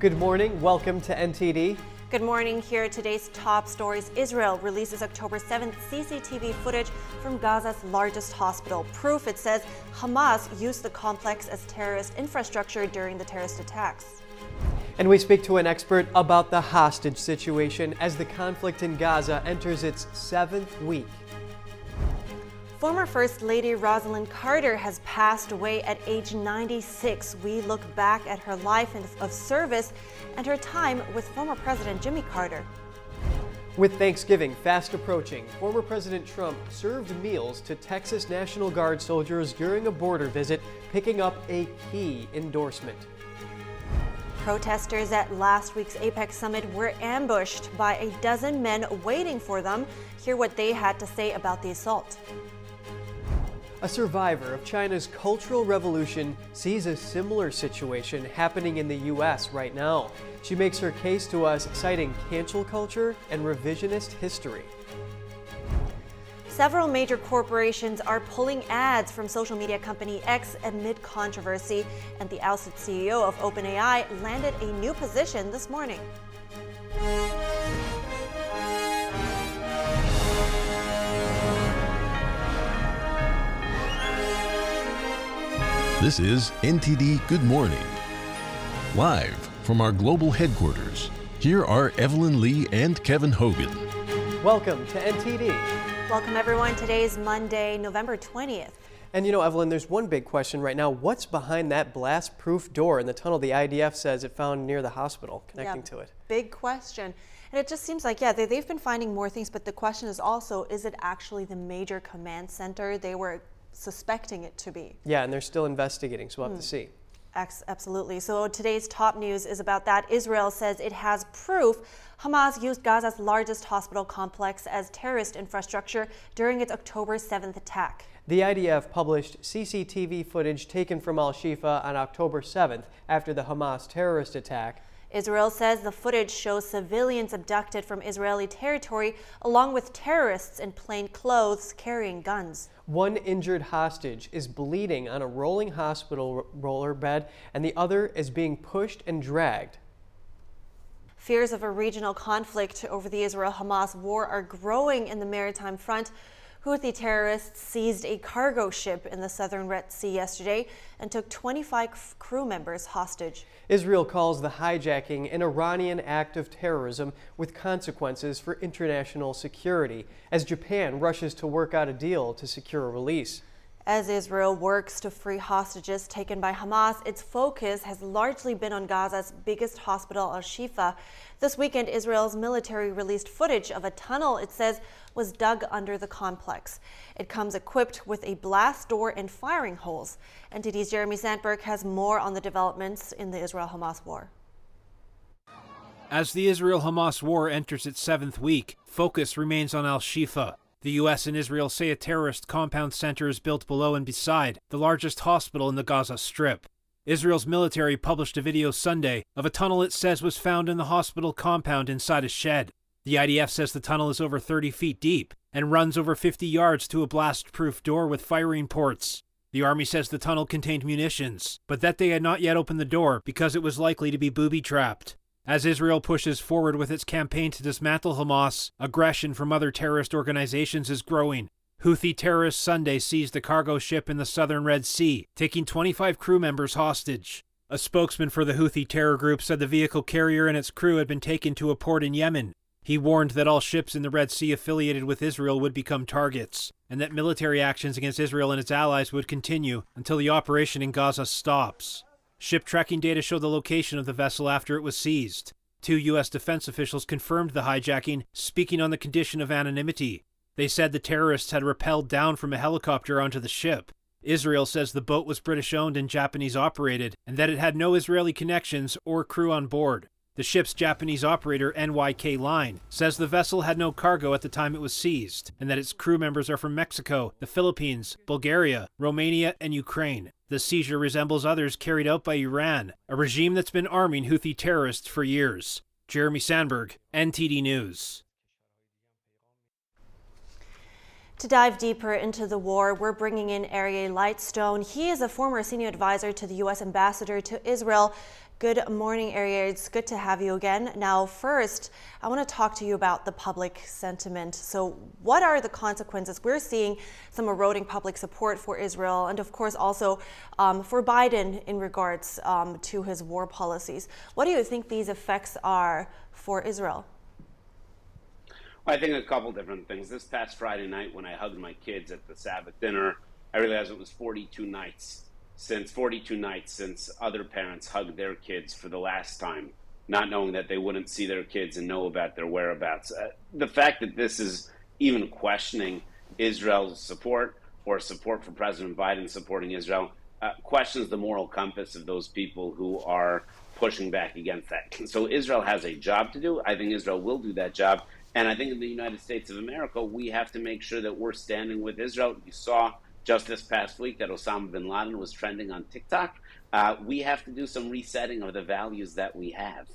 Good morning. Welcome to NTD. Good morning. Here are today's top stories. Israel releases October 7th CCTV footage from Gaza's largest hospital. Proof it says Hamas used the complex as terrorist infrastructure during the terrorist attacks. And we speak to an expert about the hostage situation as the conflict in Gaza enters its seventh week. Former First Lady Rosalynn Carter has passed away at age 96. We look back at her life of service and her time with former President Jimmy Carter. With Thanksgiving fast approaching, former President Trump served meals to Texas National Guard soldiers during a border visit, picking up a key endorsement. Protesters at last week's APEC summit were ambushed by a dozen men waiting for them. Hear what they had to say about the assault. A survivor of China's Cultural Revolution sees a similar situation happening in the U.S. right now. She makes her case to us, citing cancel culture and revisionist history. Several major corporations are pulling ads from social media company X amid controversy, and the ousted CEO of OpenAI landed a new position this morning. This is NTD Good Morning. Live from our global headquarters, here are Evelyn Lee and Kevin Hogan. Welcome to NTD. Welcome, everyone. Today is Monday, November 20th. And you know, Evelyn, there's one big question right now. What's behind that blast proof door in the tunnel the IDF says it found near the hospital connecting yeah, to it? Big question. And it just seems like, yeah, they, they've been finding more things, but the question is also is it actually the major command center they were suspecting it to be. Yeah, and they're still investigating, so we'll have mm. to hmm. see. Absolutely. So today's top news is about that. Israel says it has proof Hamas used Gaza's largest hospital complex as terrorist infrastructure during its October 7th attack. The IDF published CCTV footage taken from Al Shifa on October 7th after the Hamas terrorist attack. Israel says the footage shows civilians abducted from Israeli territory along with terrorists in plain clothes carrying guns. One injured hostage is bleeding on a rolling hospital roller bed and the other is being pushed and dragged. Fears of a regional conflict over the Israel-Hamas war are growing in the maritime front Houthi terrorists seized a cargo ship in the southern Red Sea yesterday and took 25 crew members hostage. Israel calls the hijacking an Iranian act of terrorism with consequences for international security as Japan rushes to work out a deal to secure a release. As Israel works to free hostages taken by Hamas, its focus has largely been on Gaza's biggest hospital, Al Shifa. This weekend, Israel's military released footage of a tunnel it says was dug under the complex. It comes equipped with a blast door and firing holes. NTD's Jeremy Sandberg has more on the developments in the Israel Hamas war. As the Israel Hamas war enters its seventh week, focus remains on Al Shifa, the U.S. and Israel say a terrorist compound center is built below and beside the largest hospital in the Gaza Strip. Israel's military published a video Sunday of a tunnel it says was found in the hospital compound inside a shed. The IDF says the tunnel is over 30 feet deep and runs over 50 yards to a blast proof door with firing ports. The Army says the tunnel contained munitions, but that they had not yet opened the door because it was likely to be booby trapped. As Israel pushes forward with its campaign to dismantle Hamas, aggression from other terrorist organizations is growing. Houthi terrorists Sunday seized a cargo ship in the southern Red Sea, taking 25 crew members hostage. A spokesman for the Houthi terror group said the vehicle carrier and its crew had been taken to a port in Yemen. He warned that all ships in the Red Sea affiliated with Israel would become targets, and that military actions against Israel and its allies would continue until the operation in Gaza stops. Ship tracking data show the location of the vessel after it was seized. Two U.S. defense officials confirmed the hijacking, speaking on the condition of anonymity. They said the terrorists had rappelled down from a helicopter onto the ship. Israel says the boat was British owned and Japanese operated, and that it had no Israeli connections or crew on board. The ship's Japanese operator, NYK Line, says the vessel had no cargo at the time it was seized, and that its crew members are from Mexico, the Philippines, Bulgaria, Romania, and Ukraine. The seizure resembles others carried out by Iran, a regime that's been arming Houthi terrorists for years. Jeremy Sandberg, NTD News. To dive deeper into the war, we're bringing in Aryeh Lightstone. He is a former senior advisor to the U.S. ambassador to Israel. Good morning, Ariel. It's good to have you again. Now, first, I want to talk to you about the public sentiment. So, what are the consequences? We're seeing some eroding public support for Israel, and of course, also um, for Biden in regards um, to his war policies. What do you think these effects are for Israel? Well, I think a couple different things. This past Friday night, when I hugged my kids at the Sabbath dinner, I realized it was 42 nights since 42 nights since other parents hugged their kids for the last time, not knowing that they wouldn't see their kids and know about their whereabouts. Uh, the fact that this is even questioning Israel's support or support for President Biden supporting Israel uh, questions the moral compass of those people who are pushing back against that. So Israel has a job to do. I think Israel will do that job. And I think in the United States of America, we have to make sure that we're standing with Israel. You saw just this past week that Osama bin Laden was trending on TikTok. Uh, we have to do some resetting of the values that we have.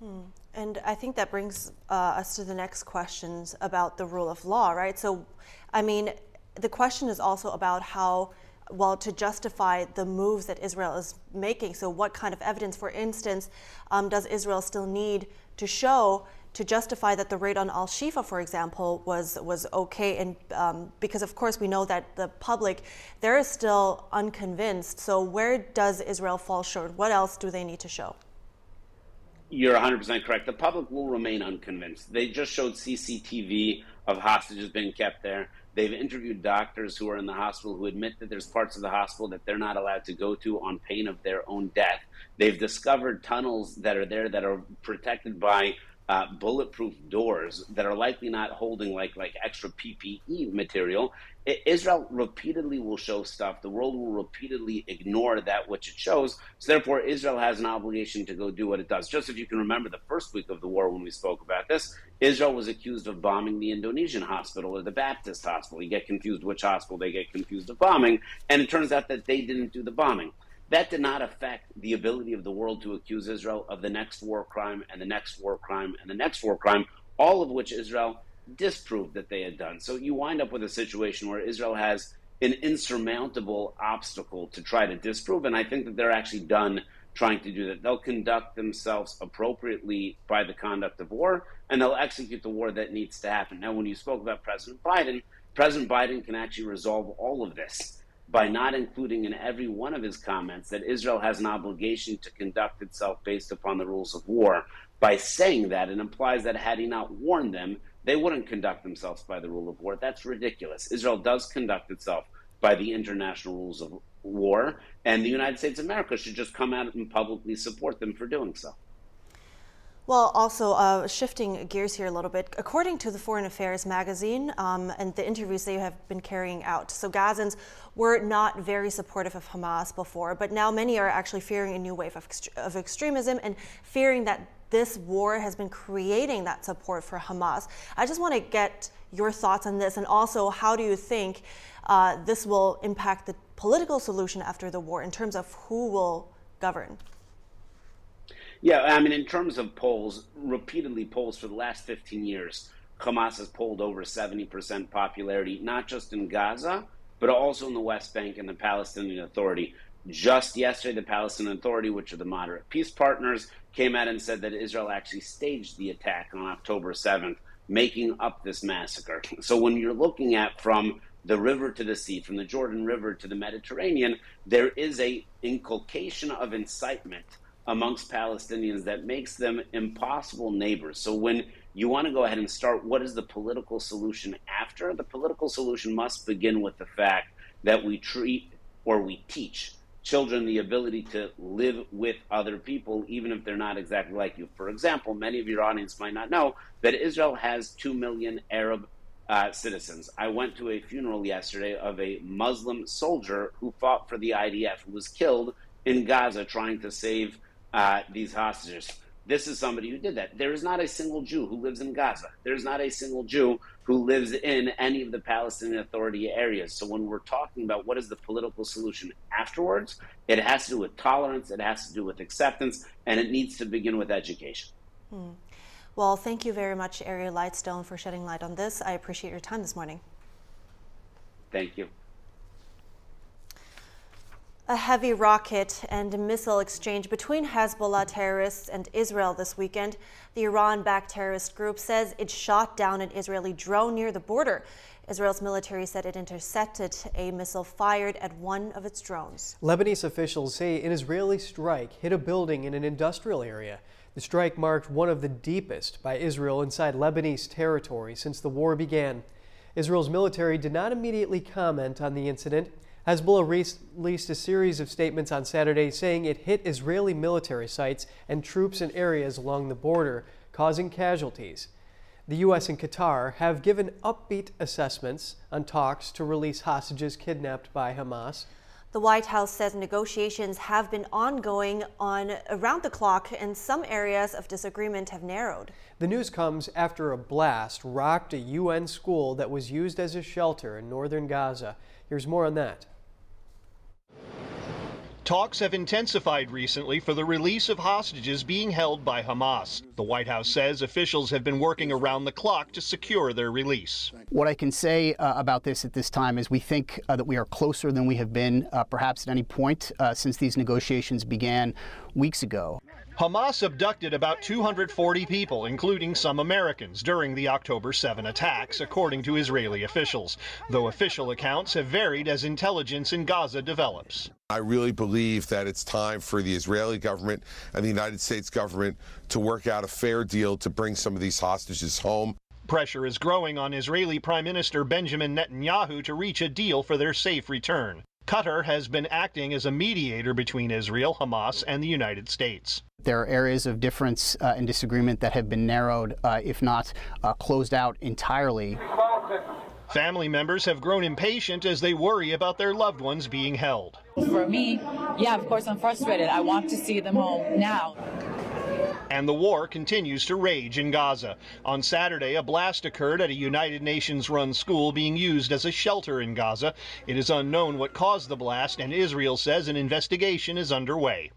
Hmm. And I think that brings uh, us to the next questions about the rule of law, right? So, I mean, the question is also about how, well, to justify the moves that Israel is making. So, what kind of evidence, for instance, um, does Israel still need to show to justify that the raid on Al Shifa, for example, was was okay, and um, because of course we know that the public there is still unconvinced. So where does Israel fall short? What else do they need to show? You're 100% correct. The public will remain unconvinced. They just showed CCTV of hostages being kept there. They've interviewed doctors who are in the hospital who admit that there's parts of the hospital that they're not allowed to go to on pain of their own death. They've discovered tunnels that are there that are protected by uh, bulletproof doors that are likely not holding like like extra PPE material. Israel repeatedly will show stuff. The world will repeatedly ignore that which it shows. So therefore, Israel has an obligation to go do what it does. Just if you can remember the first week of the war when we spoke about this, Israel was accused of bombing the Indonesian hospital or the Baptist hospital. You get confused which hospital they get confused of bombing, and it turns out that they didn't do the bombing. That did not affect the ability of the world to accuse Israel of the next war crime and the next war crime and the next war crime, all of which Israel disproved that they had done. So you wind up with a situation where Israel has an insurmountable obstacle to try to disprove, and I think that they're actually done trying to do that. They'll conduct themselves appropriately by the conduct of war, and they'll execute the war that needs to happen. Now, when you spoke about President Biden, President Biden can actually resolve all of this by not including in every one of his comments that Israel has an obligation to conduct itself based upon the rules of war. By saying that, it implies that had he not warned them, they wouldn't conduct themselves by the rule of war. That's ridiculous. Israel does conduct itself by the international rules of war, and the United States of America should just come out and publicly support them for doing so. Well, also uh, shifting gears here a little bit, according to the Foreign Affairs magazine um, and the interviews they have been carrying out, so Gazans were not very supportive of Hamas before, but now many are actually fearing a new wave of, of extremism and fearing that this war has been creating that support for Hamas. I just want to get your thoughts on this, and also how do you think uh, this will impact the political solution after the war in terms of who will govern? Yeah, I mean, in terms of polls, repeatedly polls for the last 15 years, Hamas has polled over 70% popularity, not just in Gaza, but also in the West Bank and the Palestinian Authority. Just yesterday, the Palestinian Authority, which are the moderate peace partners, came out and said that Israel actually staged the attack on October 7th, making up this massacre. So when you're looking at from the river to the sea, from the Jordan River to the Mediterranean, there is a inculcation of incitement amongst Palestinians that makes them impossible neighbors. So when you want to go ahead and start, what is the political solution after? The political solution must begin with the fact that we treat or we teach children the ability to live with other people, even if they're not exactly like you. For example, many of your audience might not know that Israel has 2 million Arab uh, citizens. I went to a funeral yesterday of a Muslim soldier who fought for the IDF, who was killed in Gaza trying to save uh, these hostages. This is somebody who did that. There is not a single Jew who lives in Gaza. There is not a single Jew who lives in any of the Palestinian Authority areas. So when we're talking about what is the political solution afterwards, it has to do with tolerance, it has to do with acceptance, and it needs to begin with education. Hmm. Well, thank you very much, Ariel Lightstone, for shedding light on this. I appreciate your time this morning. Thank you. A heavy rocket and missile exchange between Hezbollah terrorists and Israel this weekend. The Iran backed terrorist group says it shot down an Israeli drone near the border. Israel's military said it intercepted a missile fired at one of its drones. Lebanese officials say an Israeli strike hit a building in an industrial area. The strike marked one of the deepest by Israel inside Lebanese territory since the war began. Israel's military did not immediately comment on the incident. Hezbollah released a series of statements on Saturday saying it hit Israeli military sites and troops in areas along the border, causing casualties. The U.S. and Qatar have given upbeat assessments on talks to release hostages kidnapped by Hamas. The White House says negotiations have been ongoing on around the clock and some areas of disagreement have narrowed. The news comes after a blast rocked a UN school that was used as a shelter in northern Gaza. Here's more on that. Talks have intensified recently for the release of hostages being held by Hamas. The White House says officials have been working around the clock to secure their release. What I can say uh, about this at this time is we think uh, that we are closer than we have been uh, perhaps at any point uh, since these negotiations began weeks ago. Hamas abducted about 240 people, including some Americans, during the October 7 attacks, according to Israeli officials, though official accounts have varied as intelligence in Gaza develops. I really believe that it's time for the Israeli government and the United States government to work out a fair deal to bring some of these hostages home. Pressure is growing on Israeli Prime Minister Benjamin Netanyahu to reach a deal for their safe return. Qatar has been acting as a mediator between Israel, Hamas, and the United States. There are areas of difference uh, and disagreement that have been narrowed, uh, if not uh, closed out entirely. Family members have grown impatient as they worry about their loved ones being held. For me, yeah, of course, I'm frustrated. I want to see them home now. And the war continues to rage in Gaza. On Saturday, a blast occurred at a United Nations run school being used as a shelter in Gaza. It is unknown what caused the blast, and Israel says an investigation is underway.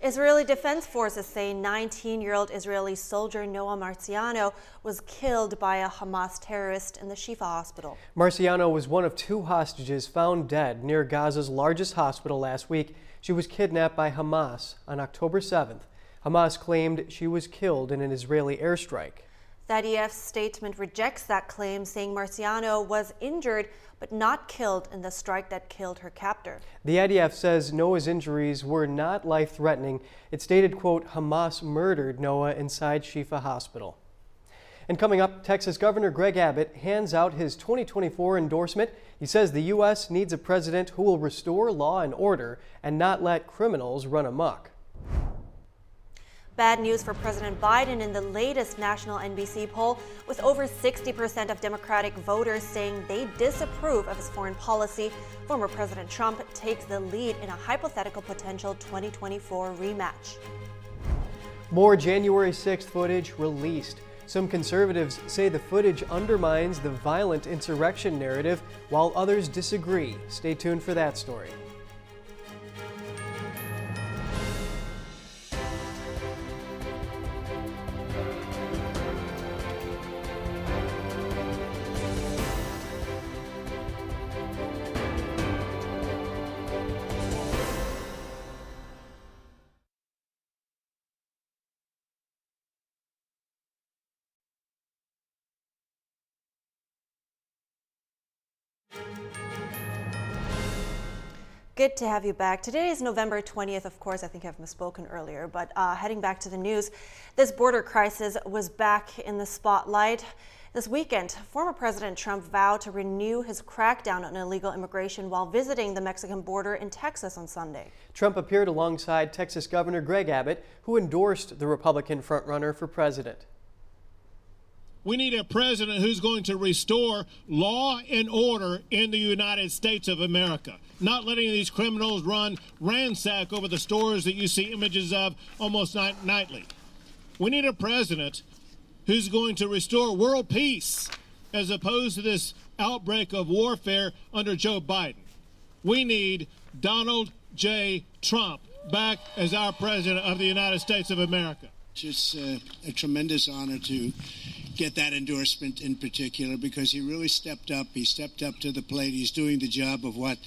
Israeli Defense Forces say 19-year-old Israeli soldier Noah Marciano was killed by a Hamas terrorist in the Shifa hospital. Marciano was one of two hostages found dead near Gaza's largest hospital last week. She was kidnapped by Hamas on October 7th. Hamas claimed she was killed in an Israeli airstrike. The IDF statement rejects that claim, saying Marciano was injured but not killed in the strike that killed her captor. The IDF says Noah's injuries were not life-threatening. It stated, quote, Hamas murdered Noah inside Shifa Hospital. And coming up, Texas Governor Greg Abbott hands out his 2024 endorsement. He says the U.S. needs a president who will restore law and order and not let criminals run amok. Bad news for President Biden in the latest national NBC poll, with over 60% of Democratic voters saying they disapprove of his foreign policy. Former President Trump takes the lead in a hypothetical potential 2024 rematch. More January 6th footage released. Some conservatives say the footage undermines the violent insurrection narrative, while others disagree. Stay tuned for that story. Good to have you back. Today is November 20th. Of course, I think I've misspoken earlier, but uh, heading back to the news, this border crisis was back in the spotlight. This weekend, former President Trump vowed to renew his crackdown on illegal immigration while visiting the Mexican border in Texas on Sunday. Trump appeared alongside Texas Governor Greg Abbott, who endorsed the Republican frontrunner for president. We need a president who's going to restore law and order in the United States of America, not letting these criminals run ransack over the stores that you see images of almost night nightly. We need a president who's going to restore world peace as opposed to this outbreak of warfare under Joe Biden. We need Donald J. Trump back as our president of the United States of America. It's uh, a tremendous honor to get that endorsement in particular because he really stepped up. He stepped up to the plate. He's doing the job of what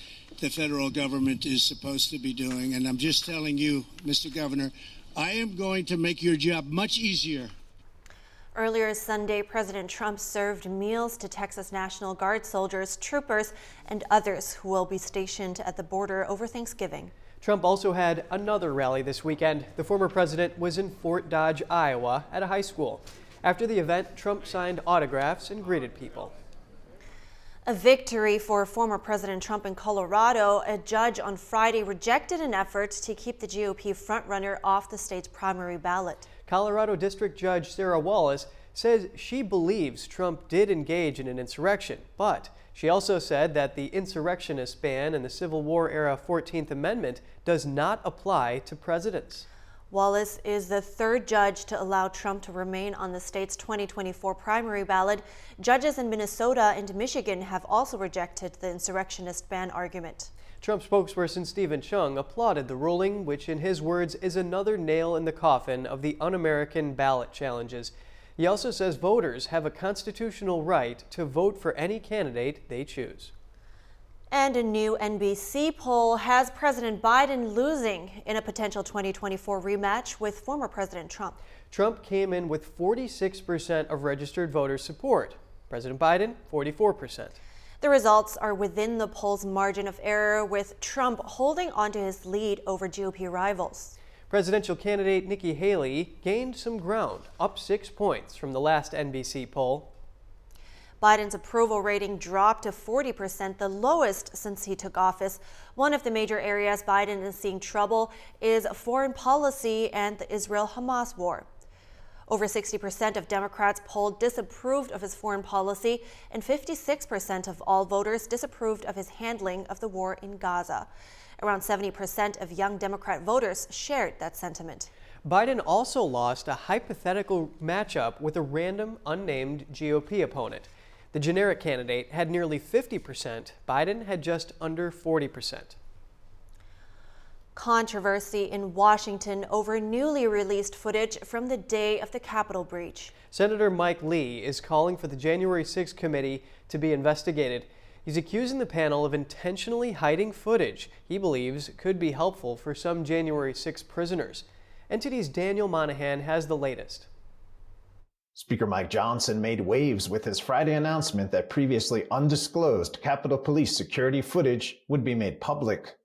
the federal government is supposed to be doing. And I'm just telling you, Mr. Governor, I am going to make your job much easier. Earlier Sunday, President Trump served meals to Texas National Guard soldiers, troopers, and others who will be stationed at the border over Thanksgiving. Trump also had another rally this weekend. The former president was in Fort Dodge, Iowa, at a high school. After the event, Trump signed autographs and greeted people. A victory for former President Trump in Colorado. A judge on Friday rejected an effort to keep the GOP frontrunner off the state's primary ballot. Colorado District Judge Sarah Wallace says she believes Trump did engage in an insurrection, but she also said that the insurrectionist ban in the Civil War era 14th Amendment does not apply to presidents. Wallace is the third judge to allow Trump to remain on the state's 2024 primary ballot. Judges in Minnesota and Michigan have also rejected the insurrectionist ban argument. Trump spokesperson Steven Cheung applauded the ruling, which in his words is another nail in the coffin of the un-American ballot challenges. He also says voters have a constitutional right to vote for any candidate they choose. And a new NBC poll has President Biden losing in a potential 2024 rematch with former President Trump. Trump came in with 46% of registered voters' support. President Biden, 44%. The results are within the poll's margin of error, with Trump holding onto his lead over GOP rivals. Presidential candidate Nikki Haley gained some ground, up six points from the last NBC poll. Biden's approval rating dropped to 40%, the lowest since he took office. One of the major areas Biden is seeing trouble is foreign policy and the Israel Hamas war. Over 60% of Democrats polled disapproved of his foreign policy, and 56% of all voters disapproved of his handling of the war in Gaza. Around 70% of young Democrat voters shared that sentiment. Biden also lost a hypothetical matchup with a random, unnamed GOP opponent. The generic candidate had nearly 50%, Biden had just under 40%. Controversy in Washington over newly released footage from the day of the Capitol breach. Senator Mike Lee is calling for the January 6 committee to be investigated. He's accusing the panel of intentionally hiding footage he believes could be helpful for some January 6 prisoners. NTD's Daniel Monahan has the latest. Speaker Mike Johnson made waves with his Friday announcement that previously undisclosed Capitol Police security footage would be made public.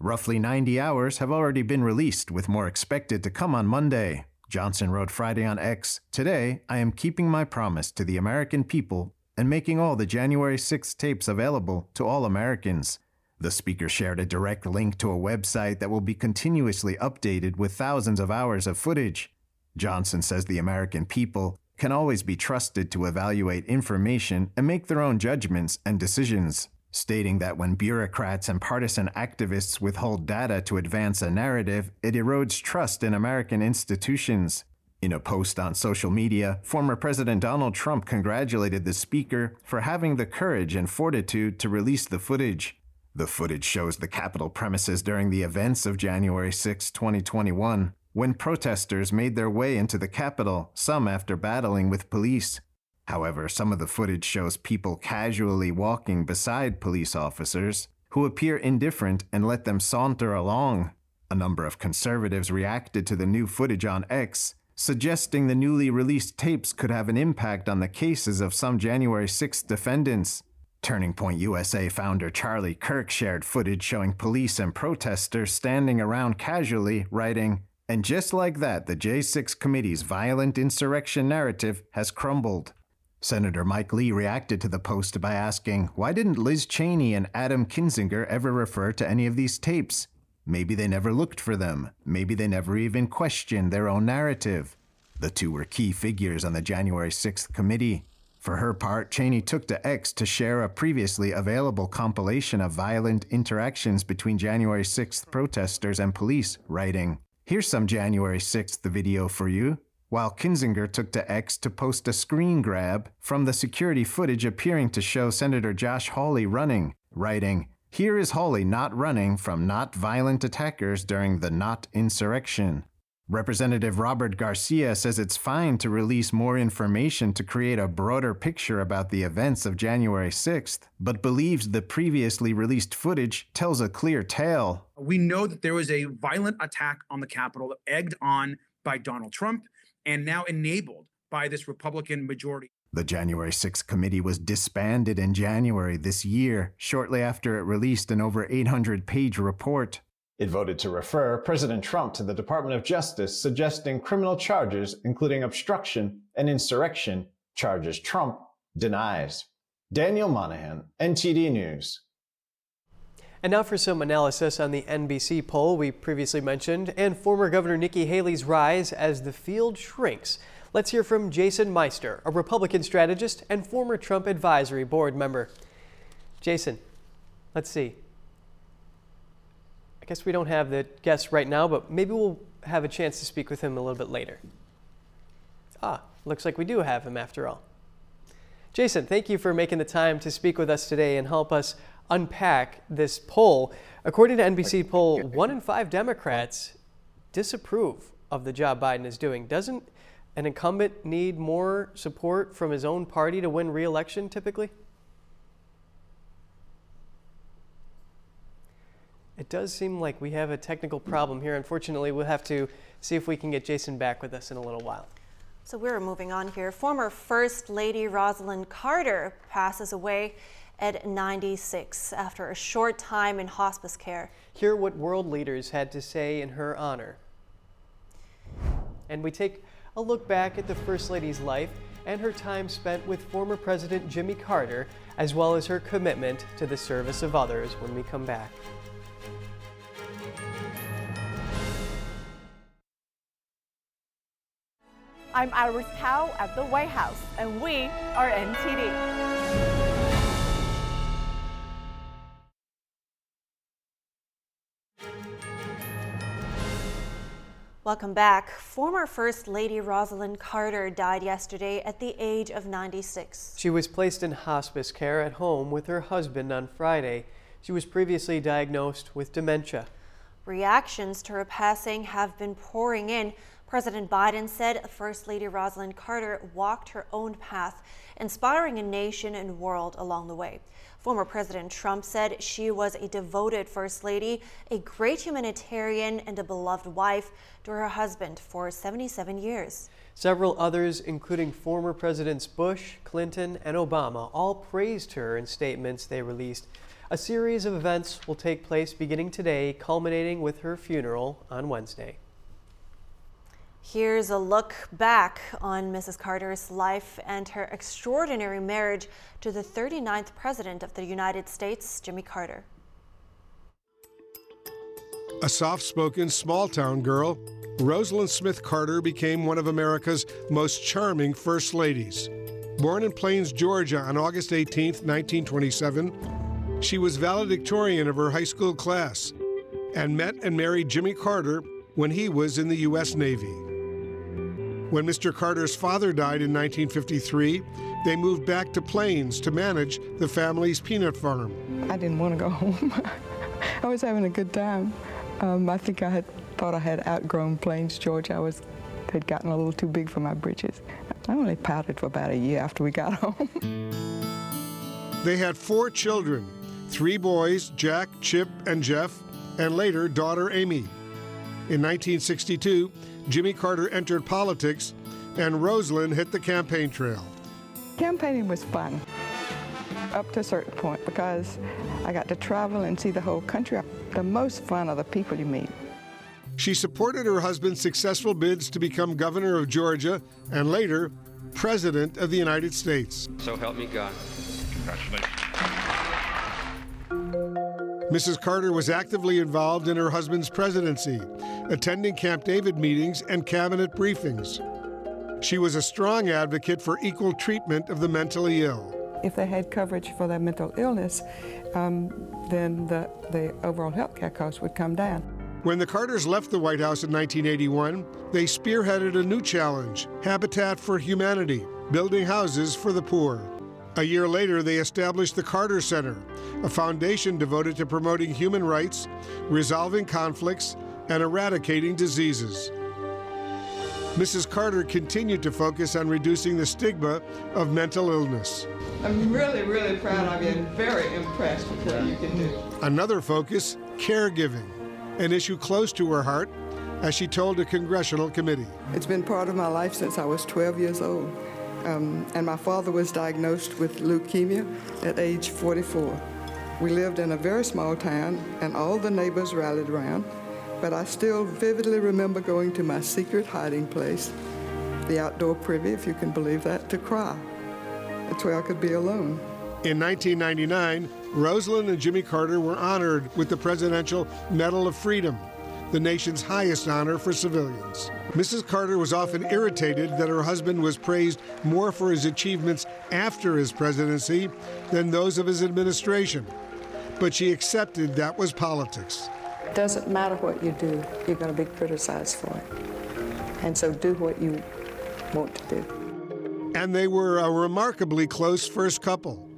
Roughly 90 hours have already been released, with more expected to come on Monday. Johnson wrote Friday on X Today, I am keeping my promise to the American people and making all the January 6 tapes available to all Americans. The speaker shared a direct link to a website that will be continuously updated with thousands of hours of footage. Johnson says the American people can always be trusted to evaluate information and make their own judgments and decisions, stating that when bureaucrats and partisan activists withhold data to advance a narrative, it erodes trust in American institutions. In a post on social media, former President Donald Trump congratulated the speaker for having the courage and fortitude to release the footage. The footage shows the Capitol premises during the events of January 6, 2021, when protesters made their way into the Capitol, some after battling with police. However, some of the footage shows people casually walking beside police officers who appear indifferent and let them saunter along. A number of conservatives reacted to the new footage on X, suggesting the newly released tapes could have an impact on the cases of some January 6 defendants. Turning Point USA founder Charlie Kirk shared footage showing police and protesters standing around casually, writing, And just like that, the J6 committee's violent insurrection narrative has crumbled. Senator Mike Lee reacted to the post by asking, Why didn't Liz Cheney and Adam Kinzinger ever refer to any of these tapes? Maybe they never looked for them. Maybe they never even questioned their own narrative. The two were key figures on the January 6th committee. For her part, Cheney took to X to share a previously available compilation of violent interactions between January 6th protesters and police, writing, Here's some January 6th video for you. While Kinzinger took to X to post a screen grab from the security footage appearing to show Senator Josh Hawley running, writing, here is Hawley not running from not violent attackers during the not insurrection. Representative Robert Garcia says it's fine to release more information to create a broader picture about the events of January 6th, but believes the previously released footage tells a clear tale. We know that there was a violent attack on the Capitol, egged on by Donald Trump, and now enabled by this Republican majority. The January 6th committee was disbanded in January this year, shortly after it released an over 800 page report. It voted to refer President Trump to the Department of Justice, suggesting criminal charges, including obstruction and insurrection, charges Trump denies. Daniel Monahan, NTD News. And now for some analysis on the NBC poll we previously mentioned and former Governor Nikki Haley's rise as the field shrinks. Let's hear from Jason Meister, a Republican strategist and former Trump Advisory Board member. Jason, let's see. I guess we don't have the guest right now, but maybe we'll have a chance to speak with him a little bit later. Ah, looks like we do have him after all. Jason, thank you for making the time to speak with us today and help us unpack this poll. According to NBC poll, one in five Democrats disapprove of the job Biden is doing. Doesn't an incumbent need more support from his own party to win re-election typically? It does seem like we have a technical problem here. Unfortunately, we'll have to see if we can get Jason back with us in a little while. So we're moving on here. Former First Lady Rosalynn Carter passes away at 96 after a short time in hospice care. Hear what world leaders had to say in her honor. And we take a look back at the First Lady's life and her time spent with former President Jimmy Carter, as well as her commitment to the service of others when we come back. I'm Iris Tao at the White House, and we are NTD. Welcome back. Former First Lady Rosalynn Carter died yesterday at the age of 96. She was placed in hospice care at home with her husband on Friday. She was previously diagnosed with dementia. Reactions to her passing have been pouring in. President Biden said First Lady Rosalynn Carter walked her own path, inspiring a nation and world along the way. Former President Trump said she was a devoted First Lady, a great humanitarian, and a beloved wife to her husband for 77 years. Several others, including former Presidents Bush, Clinton, and Obama, all praised her in statements they released. A series of events will take place beginning today, culminating with her funeral on Wednesday. Here's a look back on Mrs. Carter's life and her extraordinary marriage to the 39th President of the United States, Jimmy Carter. A soft spoken, small town girl, Rosalynn Smith Carter became one of America's most charming First Ladies. Born in Plains, Georgia on August 18, 1927, she was valedictorian of her high school class and met and married Jimmy Carter when he was in the U.S. Navy. When Mr. Carter's father died in 1953, they moved back to Plains to manage the family's peanut farm. I didn't want to go home. I was having a good time. Um, I think I had thought I had outgrown Plains, Georgia. I was had gotten a little too big for my britches. I only pouted for about a year after we got home. They had four children, three boys, Jack, Chip, and Jeff, and later daughter Amy. In 1962, Jimmy Carter entered politics, and Rosalynn hit the campaign trail. Campaigning was fun up to a certain point because I got to travel and see the whole country. The most fun are the people you meet. She supported her husband's successful bids to become governor of Georgia and later president of the United States. So help me God. Congratulations. Mrs. Carter was actively involved in her husband's presidency, attending Camp David meetings and cabinet briefings. She was a strong advocate for equal treatment of the mentally ill. If they had coverage for their mental illness, um, then the, the overall health care costs would come down. When the Carters left the White House in 1981, they spearheaded a new challenge Habitat for Humanity, building houses for the poor. A year later, they established the Carter Center, a foundation devoted to promoting human rights, resolving conflicts, and eradicating diseases. Mrs. Carter continued to focus on reducing the stigma of mental illness. I'm really, really proud of you and very impressed with what you can do. Another focus caregiving, an issue close to her heart, as she told a congressional committee. It's been part of my life since I was 12 years old. Um, and my father was diagnosed with leukemia at age 44. We lived in a very small town, and all the neighbors rallied around, but I still vividly remember going to my secret hiding place, the outdoor privy, if you can believe that, to cry. That's where I could be alone. In 1999, Rosalynn and Jimmy Carter were honored with the Presidential Medal of Freedom, the nation's highest honor for civilians. Mrs. Carter was often irritated that her husband was praised more for his achievements after his presidency than those of his administration. But she accepted that was politics. It doesn't matter what you do, you're going to be criticized for it. And so do what you want to do. And they were a remarkably close first couple.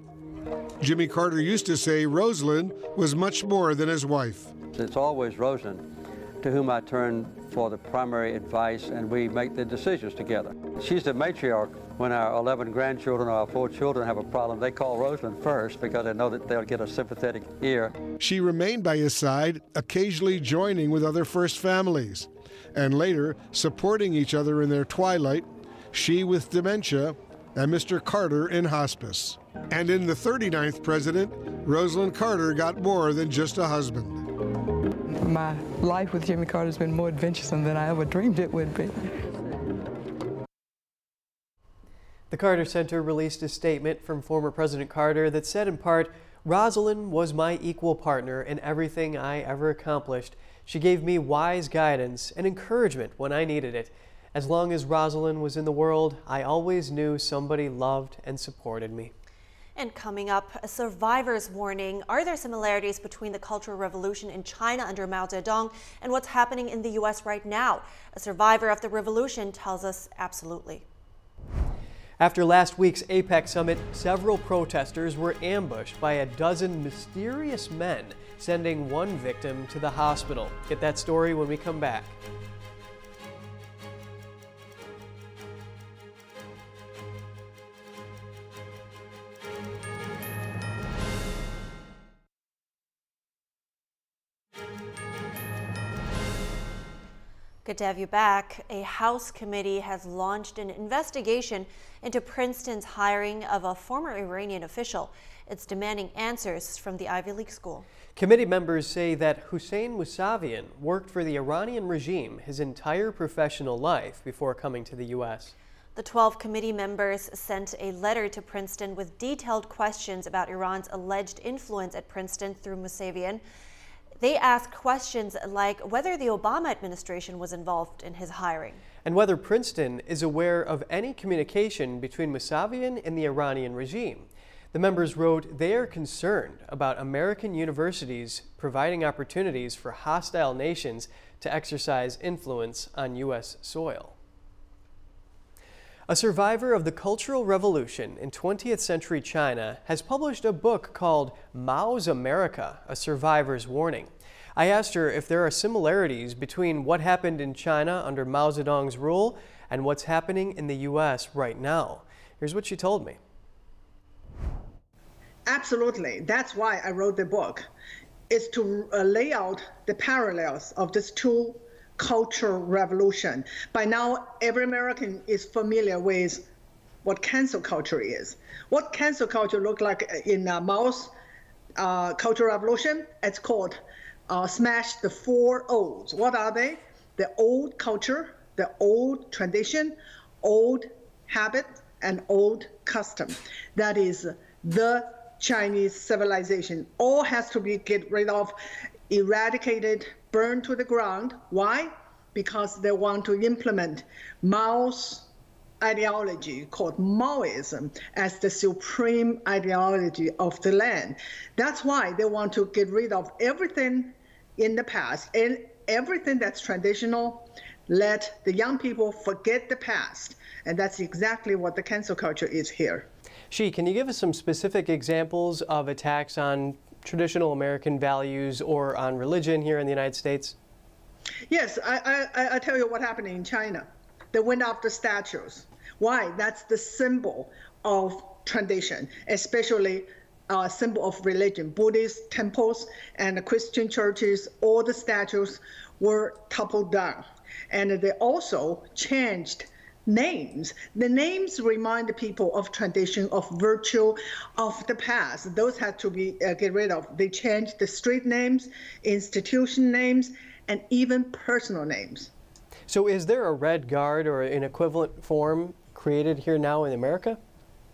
Jimmy Carter used to say Rosalynn was much more than his wife. It's always Rosalynn to whom I turn for the primary advice, and we make the decisions together. She's the matriarch. When our 11 grandchildren or our four children have a problem, they call Rosalynn first because they know that they'll get a sympathetic ear. She remained by his side, occasionally joining with other first families, and later supporting each other in their twilight, she with dementia and Mr. Carter in hospice. And in the 39th president, Rosalynn Carter got more than just a husband. My life with Jimmy Carter has been more adventuresome than I ever dreamed it would be. The Carter Center released a statement from former President Carter that said in part, Rosalynn was my equal partner in everything I ever accomplished. She gave me wise guidance and encouragement when I needed it. As long as Rosalynn was in the world, I always knew somebody loved and supported me. And coming up, a survivor's warning. Are there similarities between the Cultural Revolution in China under Mao Zedong and what's happening in the U.S. right now? A survivor of the revolution tells us absolutely. After last week's APEC summit, several protesters were ambushed by a dozen mysterious men, sending one victim to the hospital. Get that story when we come back. Good to have you back. A House committee has launched an investigation into Princeton's hiring of a former Iranian official. It's demanding answers from the Ivy League school. Committee members say that Hossein Mousavian worked for the Iranian regime his entire professional life before coming to the U.S. The 12 committee members sent a letter to Princeton with detailed questions about Iran's alleged influence at Princeton through Mousavian. They asked questions like whether the Obama administration was involved in his hiring. And whether Princeton is aware of any communication between Mousavian and the Iranian regime. The members wrote they are concerned about American universities providing opportunities for hostile nations to exercise influence on U.S. soil. A survivor of the Cultural Revolution in 20th century China has published a book called Mao's America, A Survivor's Warning. I asked her if there are similarities between what happened in China under Mao Zedong's rule and what's happening in the U.S. right now. Here's what she told me. Absolutely. That's why I wrote the book, is to uh, lay out the parallels of these two cultural revolution. By now, every American is familiar with what cancel culture is. What cancel culture looked like in uh, Mao's uh, cultural revolution? It's called uh, smash the four olds. What are they? The old culture, the old tradition, old habit, and old custom. That is the Chinese civilization. All has to be get rid of, eradicated, burned to the ground. Why? Because they want to implement Mao's ideology called Maoism as the supreme ideology of the land. That's why they want to get rid of everything in the past and everything that's traditional. Let the young people forget the past. And that's exactly what the cancel culture is here. She, can you give us some specific examples of attacks on traditional American values or on religion here in the United States? Yes, I, I, I tell you what happened in China. they went after statues. Why? That's the symbol of tradition, especially a uh, symbol of religion. Buddhist temples and Christian churches, all the statues were toppled down. And they also changed names. The names remind people of tradition, of virtue, of the past. Those had to be uh, get rid of. They changed the street names, institution names, and even personal names. So, is there a red guard or an equivalent form created here now in America?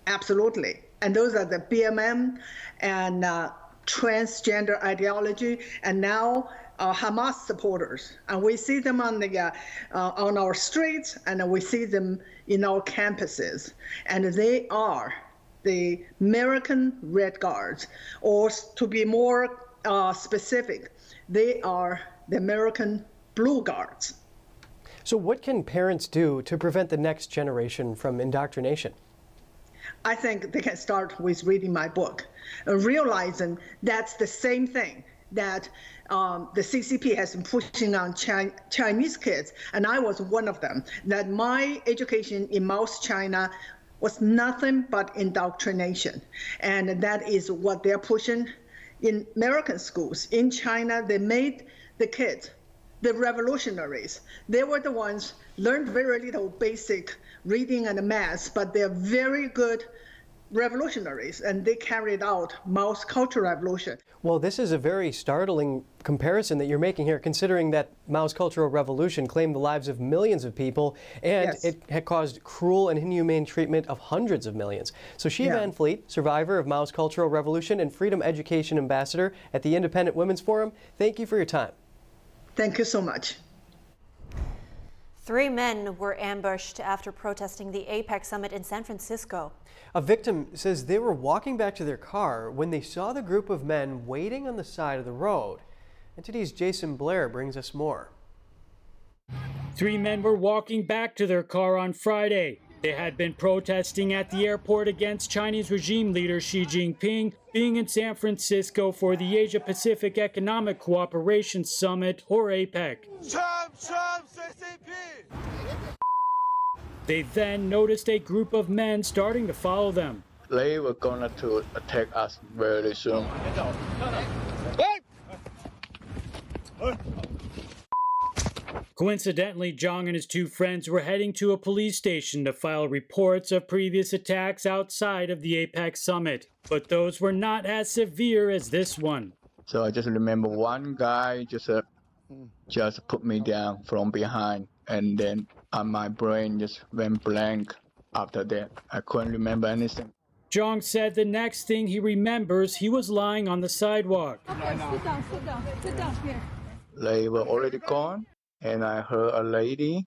Absolutely. And those are the BLM and uh, transgender ideology. And now uh, Hamas supporters, and we see them on the uh, uh, on our streets, and we see them in our campuses, and they are the American Red Guards, or to be more uh, specific, they are the American Blue Guards. So, what can parents do to prevent the next generation from indoctrination? I think they can start with reading my book, realizing that's the same thing that um, the CCP has been pushing on Chi- Chinese kids, and I was one of them. That my education in Mao's China was nothing but indoctrination, and that is what they're pushing in American schools. In China, they made the kids the revolutionaries. They were the ones learned very little basic reading and math, but they're very good revolutionaries and they carried out Mao's Cultural Revolution. Well, this is a very startling comparison that you're making here, considering that Mao's Cultural Revolution claimed the lives of millions of people and yes. it had caused cruel and inhumane treatment of hundreds of millions. So, Xi yeah. Van Fleet, survivor of Mao's Cultural Revolution and Freedom Education Ambassador at the Independent Women's Forum, thank you for your time. Thank you so much. Three men were ambushed after protesting the APEC summit in San Francisco. A victim says they were walking back to their car when they saw the group of men waiting on the side of the road. And today's Jason Blair brings us more. Three men were walking back to their car on Friday. They had been protesting at the airport against Chinese regime leader Xi Jinping being in San Francisco for the Asia Pacific Economic Cooperation Summit, or APEC. Trump, Trump, they then noticed a group of men starting to follow them. They were going to attack us very soon. Coincidentally, Zhang and his two friends were heading to a police station to file reports of previous attacks outside of the APEC summit, but those were not as severe as this one. So I just remember one guy just uh, just put me down from behind, and then uh, my brain just went blank after that. I couldn't remember anything. Zhang said the next thing he remembers, he was lying on the sidewalk. Okay, sit down, sit down, sit down here. They were already gone and I heard a lady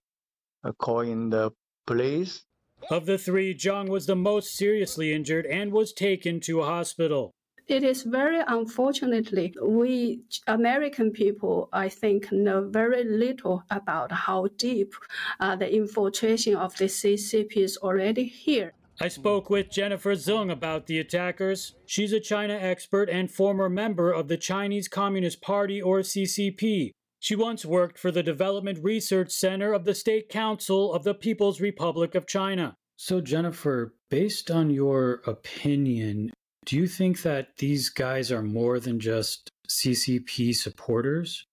uh, calling the police. Of the three, Zhang was the most seriously injured and was taken to a hospital. It is very unfortunately, we American people, I think, know very little about how deep uh, the infiltration of the CCP is already here. I spoke with Jennifer Zeng about the attackers. She's a China expert and former member of the Chinese Communist Party or CCP. She once worked for the Development Research Center of the State Council of the People's Republic of China. So, Jennifer, based on your opinion, do you think that these guys are more than just CCP supporters?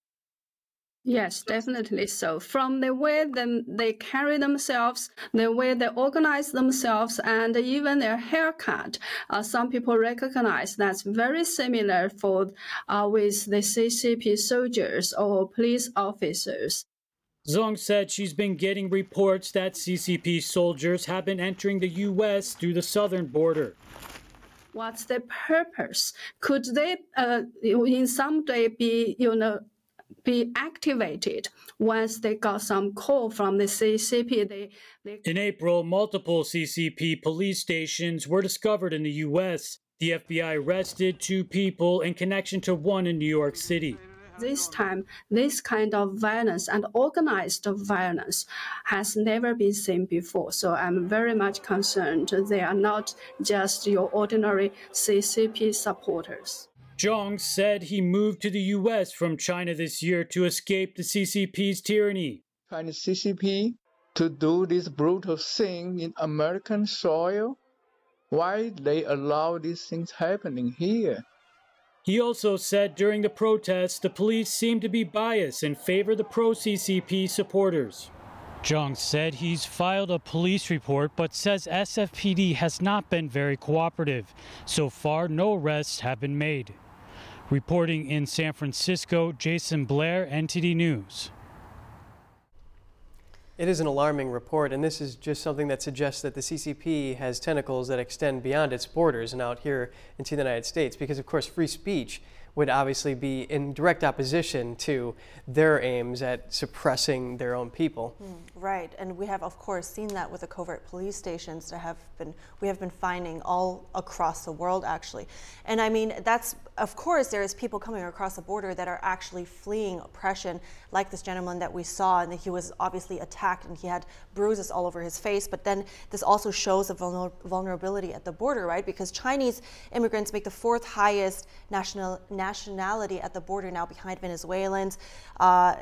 Yes, definitely so. From the way them they carry themselves, the way they organize themselves, and even their haircut, uh, some people recognize that's very similar for uh, with the CCP soldiers or police officers. Zeng said she's been getting reports that CCP soldiers have been entering the U.S. through the southern border. What's the purpose? Could they, uh, in some way, be you know be activated once they got some call from the CCP. They, they... In April, multiple CCP police stations were discovered in the U.S. The FBI arrested two people in connection to one in New York City. This time, this kind of violence and organized violence has never been seen before. So I'm very much concerned they are not just your ordinary CCP supporters. Zhang said he moved to the US from China this year to escape the CCP's tyranny. China's CCP to do this brutal thing in American soil? Why they allow these things happening here? He also said during the protests the police seem to be biased and favor the pro CCP supporters. Zhang said he's filed a police report but says SFPD has not been very cooperative. So far, no arrests have been made. Reporting in San Francisco, Jason Blair, NTD News. It is an alarming report, and this is just something that suggests that the CCP has tentacles that extend beyond its borders and out here into the United States, because of course free speech would obviously be in direct opposition to their aims at suppressing their own people. Mm, right, and we have, of course, seen that with the covert police stations that have been we have been finding all across the world, actually. And I mean, that's of course there is people coming across the border that are actually fleeing oppression, like this gentleman that we saw, and he was obviously attacked and he had bruises all over his face. But then this also shows the vulner vulnerability at the border, right? Because Chinese immigrants make the fourth highest national nationality at the border now, behind Venezuelans, uh,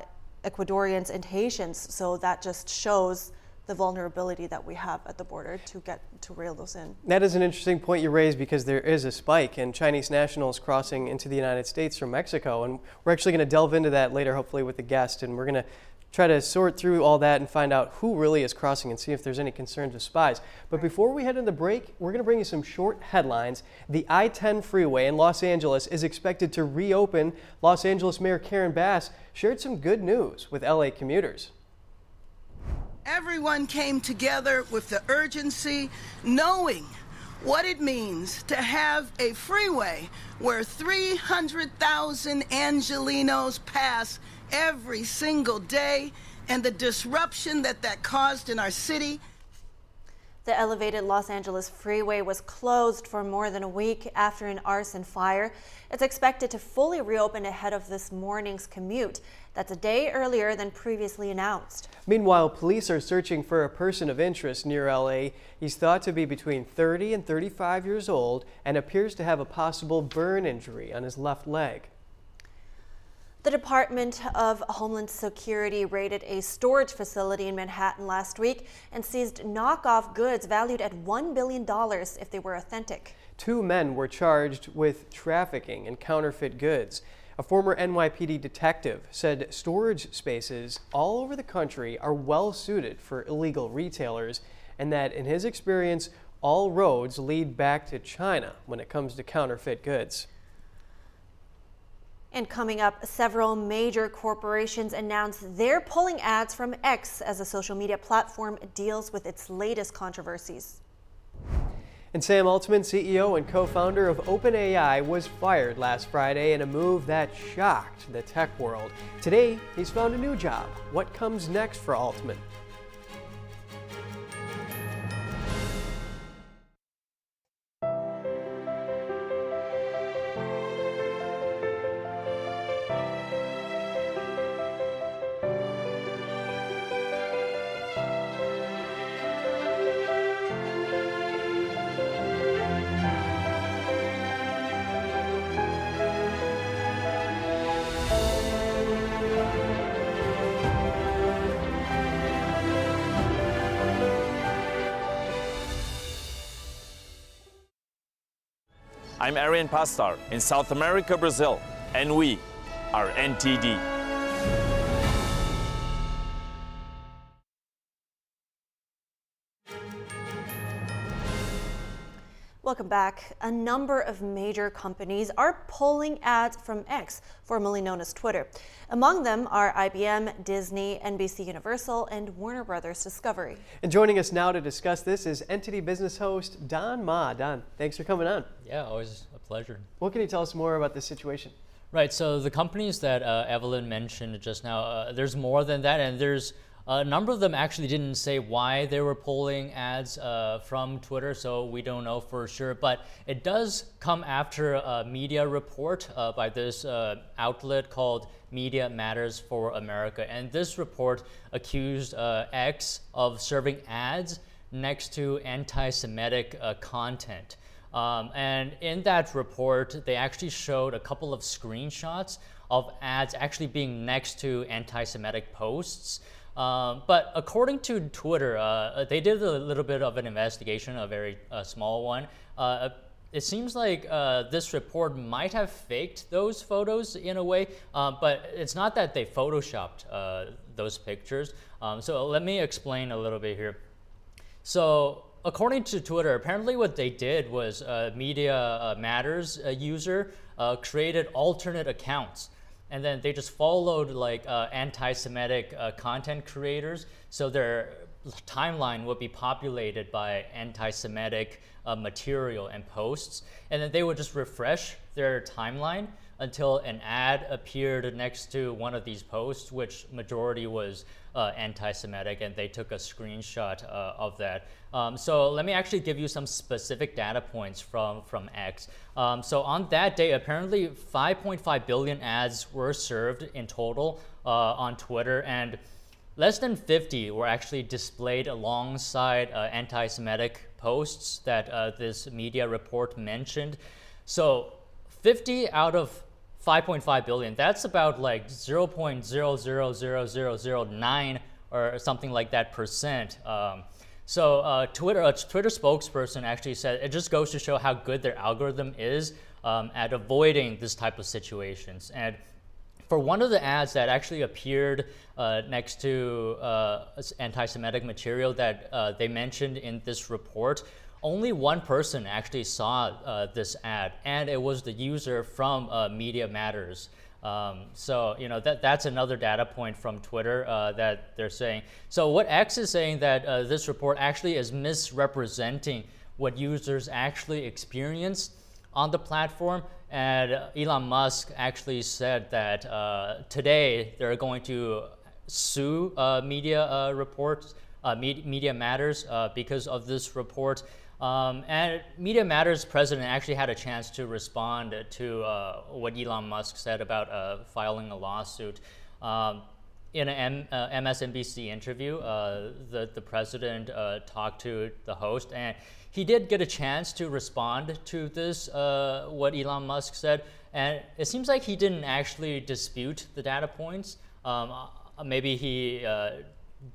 Ecuadorians, and Haitians. So that just shows the vulnerability that we have at the border to get to rail those in. That is an interesting point you raise because there is a spike in Chinese nationals crossing into the United States from Mexico. And we're actually going to delve into that later, hopefully, with the guest. And we're going to try to sort through all that and find out who really is crossing and see if there's any concerns of spies. But before we head into the break, we're going to bring you some short headlines. The I 10 freeway in Los Angeles is expected to reopen. Los Angeles Mayor Karen Bass shared some good news with LA commuters. Everyone came together with the urgency, knowing what it means to have a freeway where 300,000 Angelenos pass every single day and the disruption that that caused in our city. The elevated Los Angeles freeway was closed for more than a week after an arson fire. It's expected to fully reopen ahead of this morning's commute. That's a day earlier than previously announced. Meanwhile, police are searching for a person of interest near LA. He's thought to be between 30 and 35 years old and appears to have a possible burn injury on his left leg. The Department of Homeland Security raided a storage facility in Manhattan last week and seized knockoff goods valued at $1 billion if they were authentic. Two men were charged with trafficking in counterfeit goods. A former NYPD detective said storage spaces all over the country are well suited for illegal retailers and that in his experience, all roads lead back to China when it comes to counterfeit goods. And coming up, several major corporations announced they're pulling ads from X as a social media platform deals with its latest controversies. And Sam Altman, CEO and co-founder of OpenAI, was fired last Friday in a move that shocked the tech world. Today, he's found a new job. What comes next for Altman? I'm Arian Pastar in South America, Brazil, and we are NTD. Welcome back. A number of major companies are pulling ads from X, formerly known as Twitter. Among them are IBM, Disney, NBC Universal, and Warner Brothers Discovery. And joining us now to discuss this is NTD business host Don Ma. Don, thanks for coming on. Yeah, always a pleasure. What can you tell us more about this situation? Right, so the companies that uh, Evelyn mentioned just now, uh, there's more than that, and there's a number of them actually didn't say why they were pulling ads uh, from Twitter, so we don't know for sure. But it does come after a media report uh, by this uh, outlet called Media Matters for America. And this report accused uh, X of serving ads next to anti Semitic uh, content. Um, and in that report, they actually showed a couple of screenshots of ads actually being next to anti Semitic posts. Um, but according to Twitter, uh, they did a little bit of an investigation, a very uh, small one. Uh, it seems like uh, this report might have faked those photos in a way, uh, but it's not that they photoshopped uh, those pictures. Um, so let me explain a little bit here. So according to Twitter, apparently what they did was uh, Media uh, Matters user uh, created alternate accounts. And then they just followed like anti-Semitic content creators. So their timeline would be populated by anti-Semitic uh, material and posts, and then they would just refresh their timeline until an ad appeared next to one of these posts, which majority was uh, anti-Semitic, and they took a screenshot uh, of that. Um, so let me actually give you some specific data points from from X. Um, so on that day, apparently 5.5 billion ads were served in total uh, on Twitter, and less than 50 were actually displayed alongside uh, anti-Semitic posts that uh, this media report mentioned. So 50 out of 5.5 billion, that's about like 0.000009 or something like that percent. Um, so uh, Twitter, a Twitter spokesperson actually said it just goes to show how good their algorithm is um, at avoiding this type of situations. And for one of the ads that actually appeared uh, next to uh, anti-Semitic material that uh, they mentioned in this report, only one person actually saw uh, this ad, and it was the user from uh, Media Matters. Um, so you know that that's another data point from Twitter uh, that they're saying. So what X is saying that this report actually is misrepresenting what users actually experienced on the platform and Elon Musk actually said that uh, today they're going to sue uh, media uh, reports, uh, Media Matters, uh, because of this report. Um, and Media Matters president actually had a chance to respond to uh, what Elon Musk said about filing a lawsuit. Um, in an M- MSNBC interview, the, the president talked to the host and he did get a chance to respond to this, uh, what Elon Musk said, and it seems like he didn't actually dispute the data points. Um, uh, maybe he uh,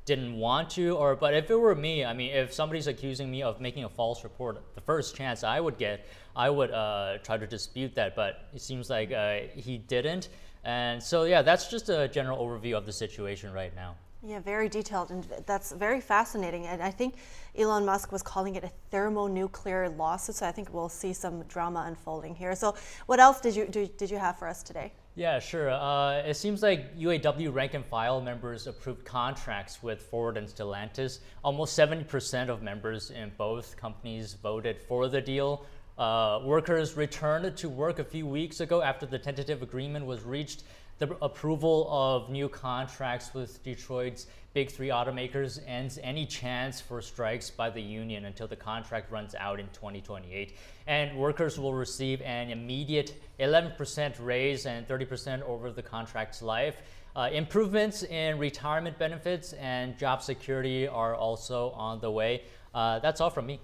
didn't want to, or but if it were me, I mean, if somebody's accusing me of making a false report, the first chance I would get, I would uh, try to dispute that. But it seems like uh, he didn't, and so yeah, that's just a general overview of the situation right now. Yeah, very detailed, and that's very fascinating. And I think Elon Musk was calling it a thermonuclear lawsuit, so I think we'll see some drama unfolding here. So, what else did you do, did you have for us today? Yeah, sure. Uh, it seems like UAW rank and file members approved contracts with Ford and Stellantis. Almost 70% of members in both companies voted for the deal. Uh, workers returned to work a few weeks ago after the tentative agreement was reached the approval of new contracts with Detroit's big three automakers ends any chance for strikes by the union until the contract runs out in 2028. And workers will receive an immediate 11% raise and 30% over the contract's life. Uh, improvements in retirement benefits and job security are also on the way. Uh, that's all from me.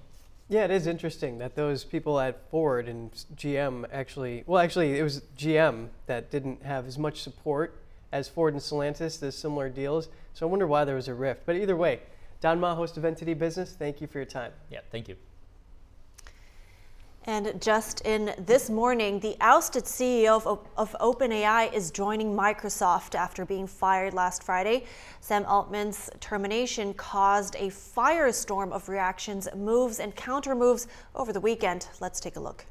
Yeah, it is interesting that those people at Ford and GM actually, well, actually, it was GM that didn't have as much support as Ford and Stellantis, the similar deals. So I wonder why there was a rift. But either way, Don Ma, host of NTD Business, thank you for your time. Yeah, thank you. And just in this morning, the ousted CEO of, of, OpenAI is joining Microsoft after being fired last Friday. Sam Altman's termination caused a firestorm of reactions, moves, and counter moves over the weekend. Let's take a look.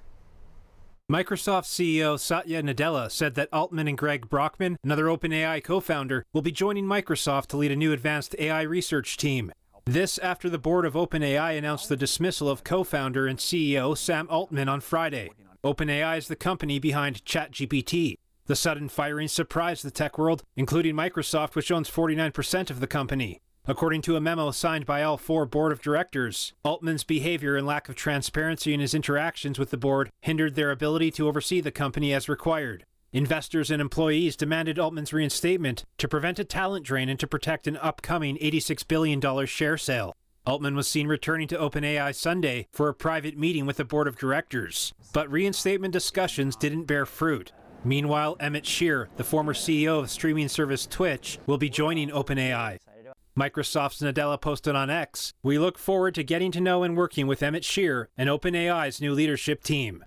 Microsoft CEO Satya Nadella said that Altman and Greg Brockman, another OpenAI co founder, will be joining Microsoft to lead a new advanced AI research team. This after the board of OpenAI announced the dismissal of co founder and CEO Sam Altman on Friday. OpenAI is the company behind ChatGPT. The sudden firing surprised the tech world, including Microsoft, which owns 49% of the company. According to a memo signed by all four board of directors, Altman's behavior and lack of transparency in his interactions with the board hindered their ability to oversee the company as required. Investors and employees demanded Altman's reinstatement to prevent a talent drain and to protect an upcoming $86 billion share sale. Altman was seen returning to OpenAI Sunday for a private meeting with the board of directors, but reinstatement discussions didn't bear fruit. Meanwhile, Emmett Shear, the former CEO of streaming service Twitch, will be joining OpenAI. Microsoft's Nadella posted on X, We look forward to getting to know and working with Emmett Shear and OpenAI's new leadership team.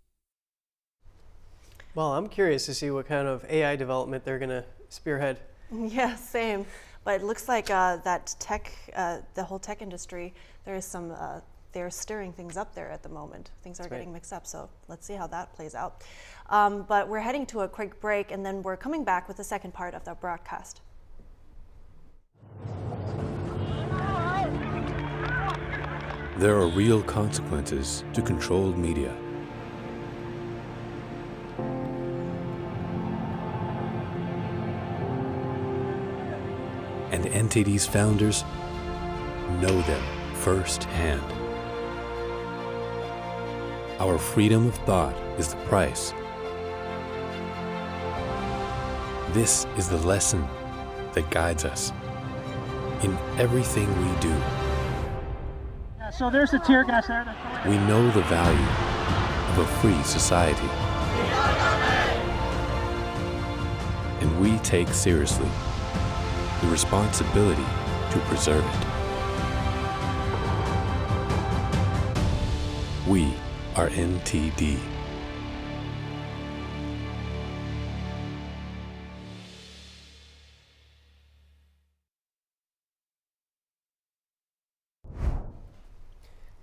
Well, I'm curious to see what kind of AI development they're going to spearhead. Yeah, same. But it looks like uh, that tech, uh, the whole tech industry, there is some, uh, they're stirring things up there at the moment. Things are That's getting right. mixed up, so let's see how that plays out. Um, but we're heading to a quick break, and then we're coming back with the second part of the broadcast. There are real consequences to controlled media. And NTD's founders know them firsthand. Our freedom of thought is the price. This is the lesson that guides us in everything we do. Yeah, so there's the tear gas there. We know the value of a free society. And we take seriously the responsibility to preserve it. We are NTD.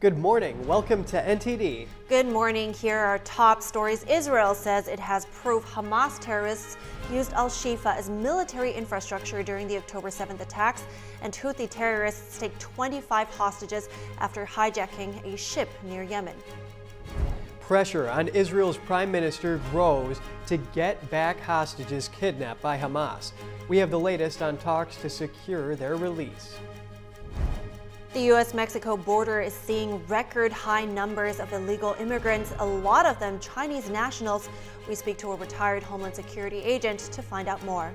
Good morning. Welcome to NTD. Good morning. Here are top stories. Israel says it has proof Hamas terrorists used Al Shifa as military infrastructure during the October 7th attacks, and Houthi terrorists take 25 hostages after hijacking a ship near Yemen. Pressure on Israel's prime minister grows to get back hostages kidnapped by Hamas. We have the latest on talks to secure their release. The U.S. Mexico border is seeing record high numbers of illegal immigrants, a lot of them Chinese nationals. We speak to a retired Homeland Security agent to find out more.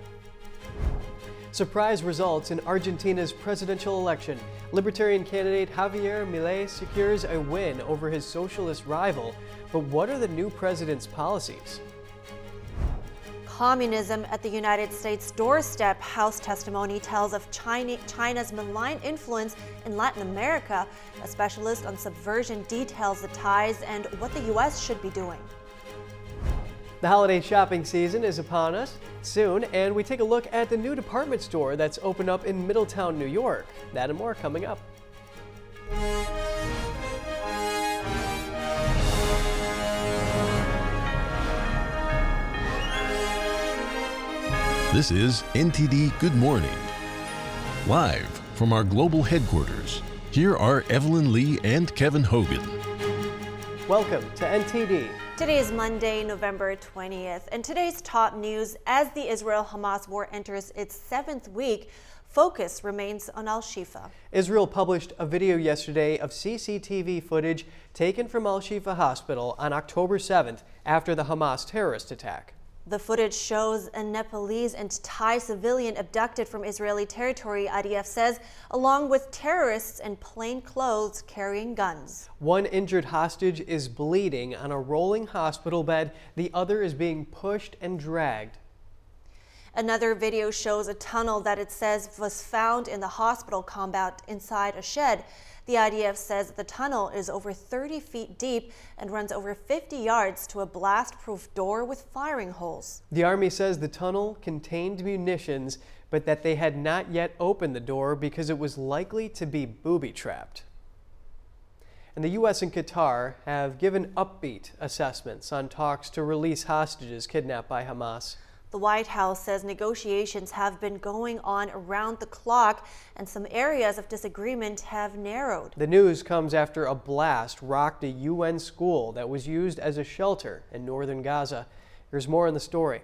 Surprise results in Argentina's presidential election. Libertarian candidate Javier Milei secures a win over his socialist rival. But what are the new president's policies? Communism at the United States doorstep. House testimony tells of China's malign influence in Latin America. A specialist on subversion details the ties and what the U.S. should be doing. The holiday shopping season is upon us soon, and we take a look at the new department store that's opened up in Middletown, New York. That and more coming up. This is NTD Good Morning. Live from our global headquarters, here are Evelyn Lee and Kevin Hogan. Welcome to NTD. Today is Monday, November 20th, and today's top news as the Israel Hamas war enters its seventh week, focus remains on Al Shifa. Israel published a video yesterday of CCTV footage taken from Al Shifa Hospital on October 7th after the Hamas terrorist attack. The footage shows a Nepalese and Thai civilian abducted from Israeli territory, IDF says, along with terrorists in plain clothes carrying guns. One injured hostage is bleeding on a rolling hospital bed, the other is being pushed and dragged. Another video shows a tunnel that it says was found in the hospital compound inside a shed. The IDF says the tunnel is over 30 feet deep and runs over 50 yards to a blast-proof door with firing holes. The Army says the tunnel contained munitions, but that they had not yet opened the door because it was likely to be booby-trapped. And the U.S. and Qatar have given upbeat assessments on talks to release hostages kidnapped by Hamas. The White House says negotiations have been going on around the clock and some areas of disagreement have narrowed. The news comes after a blast rocked a UN school that was used as a shelter in northern Gaza. Here's more in the story.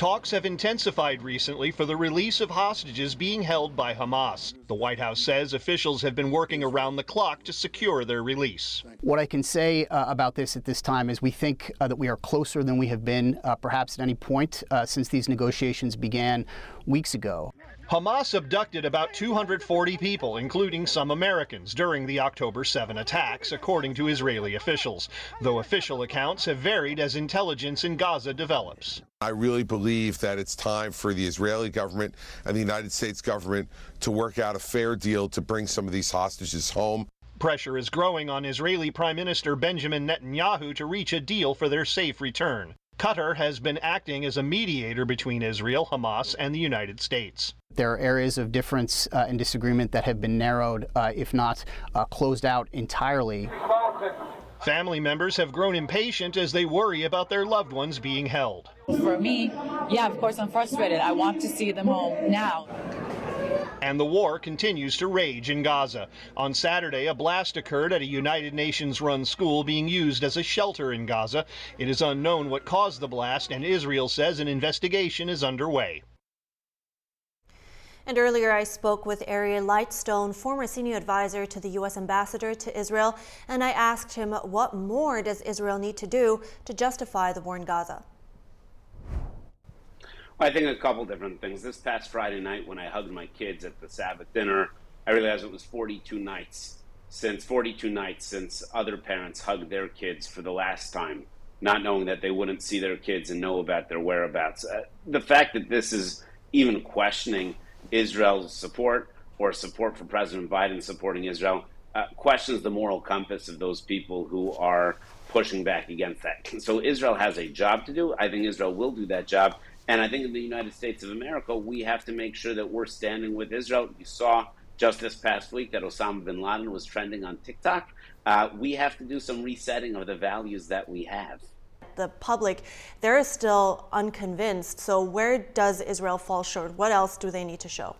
Talks have intensified recently for the release of hostages being held by Hamas. The White House says officials have been working around the clock to secure their release. What I can say uh, about this at this time is we think uh, that we are closer than we have been uh, perhaps at any point uh, since these negotiations began weeks ago. Hamas abducted about 240 people, including some Americans, during the October 7 attacks, according to Israeli officials, though official accounts have varied as intelligence in Gaza develops. I really believe that it's time for the Israeli government and the United States government to work out a fair deal to bring some of these hostages home. Pressure is growing on Israeli Prime Minister Benjamin Netanyahu to reach a deal for their safe return. Qatar has been acting as a mediator between Israel, Hamas, and the United States. There are areas of difference uh, and disagreement that have been narrowed, uh, if not uh, closed out entirely. Family members have grown impatient as they worry about their loved ones being held. For me, yeah, of course, I'm frustrated. I want to see them home now. And the war continues to rage in Gaza. On Saturday, a blast occurred at a United Nations run school being used as a shelter in Gaza. It is unknown what caused the blast, and Israel says an investigation is underway. And earlier, I spoke with Ari Lightstone, former senior advisor to the U.S. ambassador to Israel, and I asked him what more does Israel need to do to justify the war in Gaza? I think a couple different things. This past Friday night, when I hugged my kids at the Sabbath dinner, I realized it was 42 nights since 42 nights since other parents hugged their kids for the last time, not knowing that they wouldn't see their kids and know about their whereabouts. Uh, the fact that this is even questioning Israel's support or support for President Biden supporting Israel uh, questions the moral compass of those people who are pushing back against that. So Israel has a job to do. I think Israel will do that job. And I think in the United States of America, we have to make sure that we're standing with Israel. You saw just this past week that Osama bin Laden was trending on TikTok. Uh, we have to do some resetting of the values that we have. The public, they're still unconvinced. So, where does Israel fall short? What else do they need to show?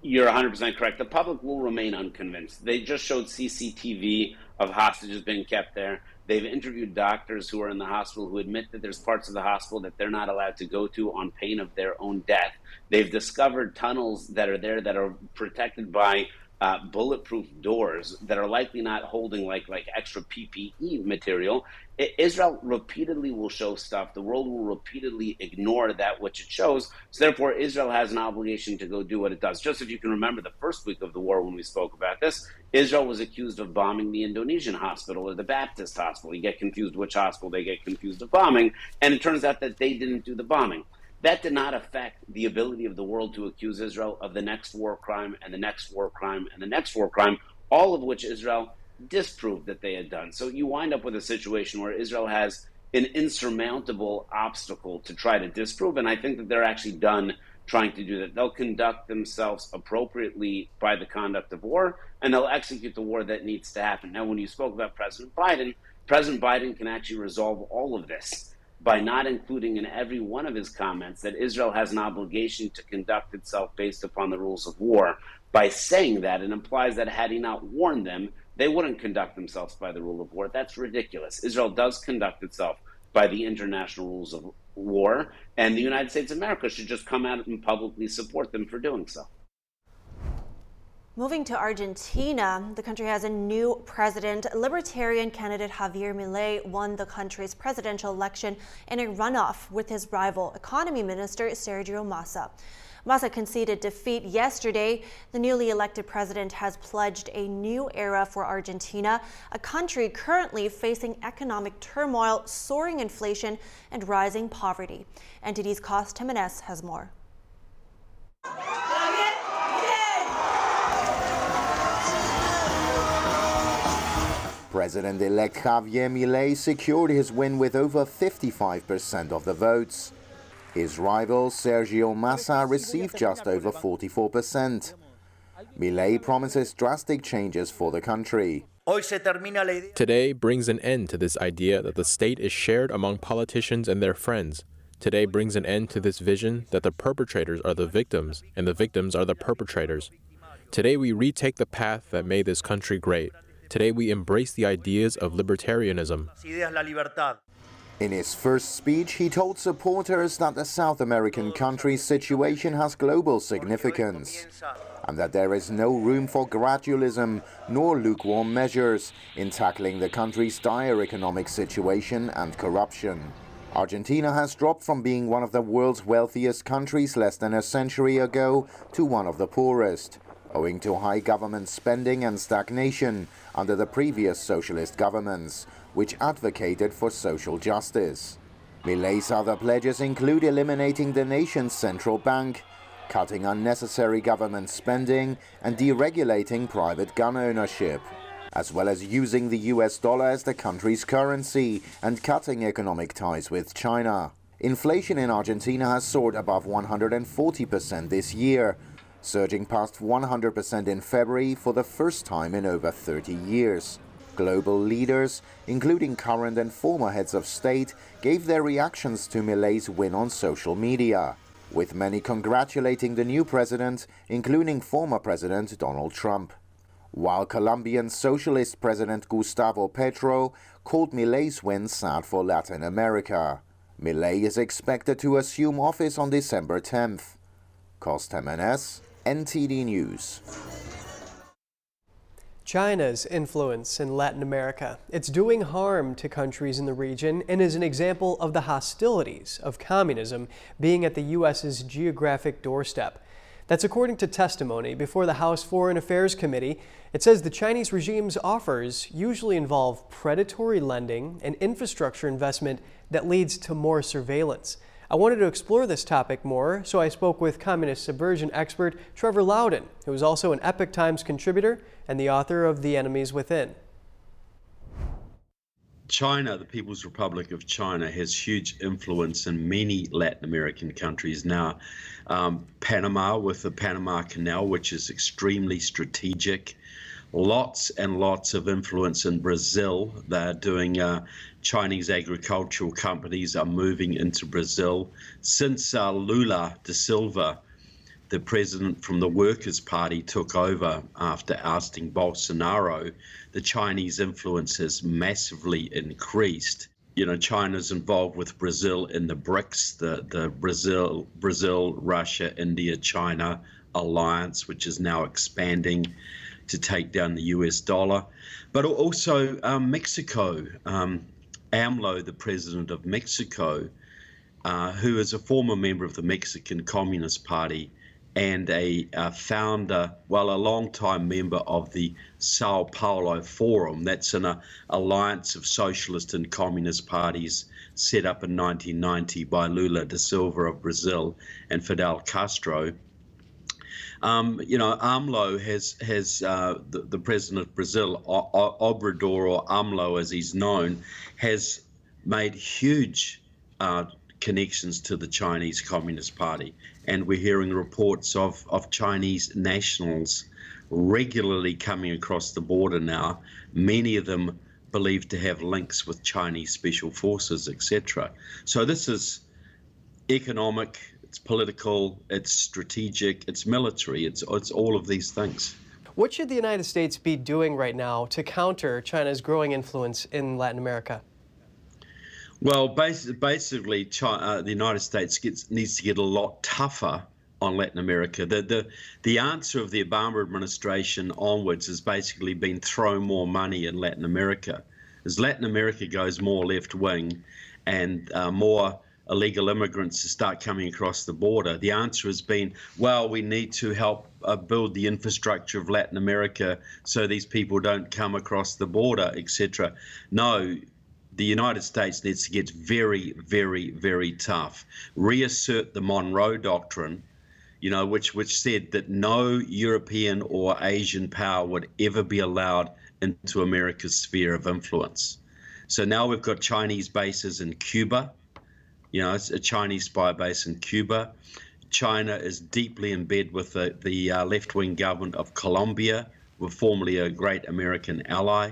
You're 100% correct. The public will remain unconvinced. They just showed CCTV of hostages being kept there. They've interviewed doctors who are in the hospital who admit that there's parts of the hospital that they're not allowed to go to on pain of their own death. They've discovered tunnels that are there that are protected by uh, bulletproof doors that are likely not holding like like extra PPE material. Israel repeatedly will show stuff. The world will repeatedly ignore that which it shows. So therefore, Israel has an obligation to go do what it does. Just if you can remember the first week of the war when we spoke about this, Israel was accused of bombing the Indonesian hospital or the Baptist hospital. You get confused which hospital they get confused of bombing, and it turns out that they didn't do the bombing. That did not affect the ability of the world to accuse Israel of the next war crime and the next war crime and the next war crime, all of which Israel disproved that they had done. So you wind up with a situation where Israel has an insurmountable obstacle to try to disprove, and I think that they're actually done trying to do that. They'll conduct themselves appropriately by the conduct of war, and they'll execute the war that needs to happen. Now, when you spoke about President Biden, President Biden can actually resolve all of this by not including in every one of his comments that Israel has an obligation to conduct itself based upon the rules of war. By saying that, it implies that had he not warned them, they wouldn't conduct themselves by the rule of war. That's ridiculous. Israel does conduct itself by the international rules of war, and the United States of America should just come out and publicly support them for doing so. Moving to Argentina, the country has a new president. Libertarian candidate Javier Milei won the country's presidential election in a runoff with his rival, economy minister Sergio Massa. Massa conceded defeat yesterday. The newly elected president has pledged a new era for Argentina, a country currently facing economic turmoil, soaring inflation, and rising poverty. NTD's Cost Jimenez has more. President-elect Javier Milei secured his win with over 55% of the votes. His rival Sergio Massa received just over 44%. Milei promises drastic changes for the country. Today brings an end to this idea that the state is shared among politicians and their friends. Today brings an end to this vision that the perpetrators are the victims and the victims are the perpetrators. Today we retake the path that made this country great. Today we embrace the ideas of libertarianism. In his first speech, he told supporters that the South American country's situation has global significance and that there is no room for gradualism nor lukewarm measures in tackling the country's dire economic situation and corruption. Argentina has dropped from being one of the world's wealthiest countries less than a century ago to one of the poorest, owing to high government spending and stagnation under the previous socialist governments, which advocated for social justice. Milei's other pledges include eliminating the nation's central bank, cutting unnecessary government spending, and deregulating private gun ownership, as well as using the US dollar as the country's currency and cutting economic ties with China. Inflation in Argentina has soared above 140% this year, surging past 100% in February for the first time in over 30 years. Global leaders, including current and former heads of state, gave their reactions to Milei's win on social media, with many congratulating the new president, including former President Donald Trump. While Colombian Socialist President Gustavo Petro called Milei's win sad for Latin America. Milei is expected to assume office on December 10th. Costa Jimenez, NTD News. China's influence in Latin America. It's doing harm to countries in the region and is an example of the hostilities of communism being at the U.S.'s geographic doorstep. That's according to testimony before the House Foreign Affairs Committee. It says the Chinese regime's offers usually involve predatory lending and infrastructure investment that leads to more surveillance. I wanted to explore this topic more, so I spoke with communist subversion expert Trevor Loudon, who is also an Epoch Times contributor and the author of The Enemies Within. China, the People's Republic of China, has huge influence in many Latin American countries now. Um, Panama, with the Panama Canal, which is extremely strategic. Lots and lots of influence in Brazil. They're doing uh, Chinese agricultural companies are moving into Brazil. Since uh, Lula da Silva, the president from the Workers' Party, took over after ousting Bolsonaro, the Chinese influence has massively increased. You know, China's involved with Brazil in the BRICS, the, the Brazil, Brazil, Russia, India, China alliance, which is now expanding to take down the US dollar. But also um, Mexico. Um, AMLO, the president of Mexico, uh, who is a former member of the Mexican Communist Party and a, a founder, well, a long-time member of the Sao Paulo Forum. That's an uh, alliance of socialist and communist parties set up in 1990 by Lula da Silva of Brazil and Fidel Castro. Um, you know, AMLO has has uh, the, the, president of Brazil, Obrador or AMLO as he's known, has made huge uh, connections to the Chinese Communist Party, and we're hearing reports of of Chinese nationals regularly coming across the border now. Many of them believed to have links with Chinese special forces, etc. So this is economic it's political, it's strategic, it's military, it's, it's all of these things. What should the United States be doing right now to counter China's growing influence in Latin America? Well, basically, China, uh, the United States gets, needs to get a lot tougher on Latin America. The, the, the answer of the Obama administration onwards has basically been throw more money in Latin America. As Latin America goes more left wing and uh, more illegal immigrants to start coming across the border? The answer has been, well, we need to help uh, build the infrastructure of Latin America so these people don't come across the border, etc. No, the United States needs to get very, very, very tough. Reassert the Monroe Doctrine, you know, which which said that no European or Asian power would ever be allowed into America's sphere of influence. So now we've got Chinese bases in Cuba you know, it's a Chinese spy base in Cuba. China is deeply in bed with the, the uh, left wing government of Colombia, were formerly a great American ally.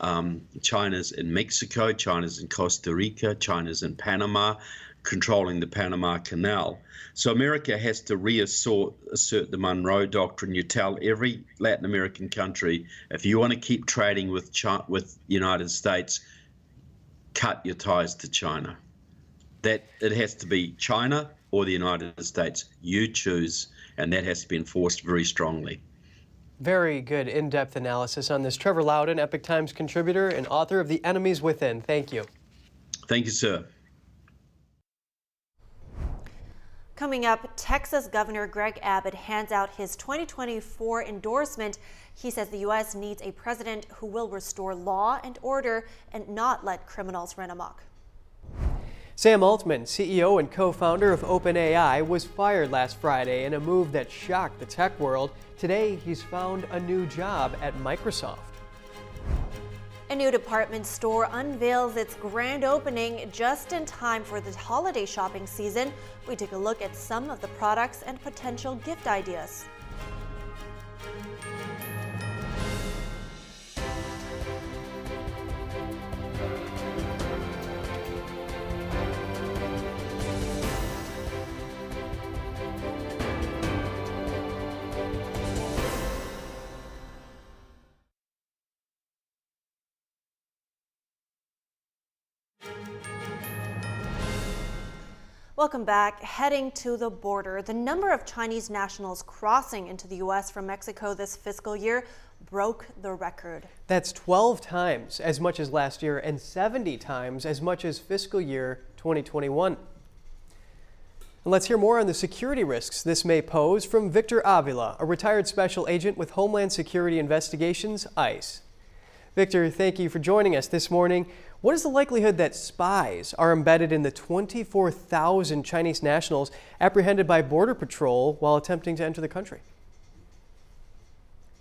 Um, China's in Mexico, China's in Costa Rica, China's in Panama, controlling the Panama Canal. So America has to reassert assert the Monroe Doctrine. You tell every Latin American country if you want to keep trading with China, with United States, cut your ties to China that it has to be China or the United States. You choose, and that has to be enforced very strongly. Very good in depth analysis on this. Trevor Loudon, Epoch Times contributor and author of The Enemies Within. Thank you. Thank you, sir. Coming up, Texas Governor Greg Abbott hands out his 2024 endorsement. He says the U.S. needs a president who will restore law and order and not let criminals run amok. Sam Altman, CEO and co-founder of OpenAI, was fired last Friday in a move that shocked the tech world. Today, he's found a new job at Microsoft. A new department store unveils its grand opening just in time for the holiday shopping season. We take a look at some of the products and potential gift ideas. Welcome back. Heading to the border, the number of Chinese nationals crossing into the U.S. from Mexico this fiscal year broke the record. That's 12 times as much as last year and 70 times as much as fiscal year 2021. And let's hear more on the security risks this may pose from Victor Avila, a retired special agent with Homeland Security Investigations, ICE. Victor, thank you for joining us this morning. What is the likelihood that spies are embedded in the 24,000 Chinese nationals apprehended by Border Patrol while attempting to enter the country?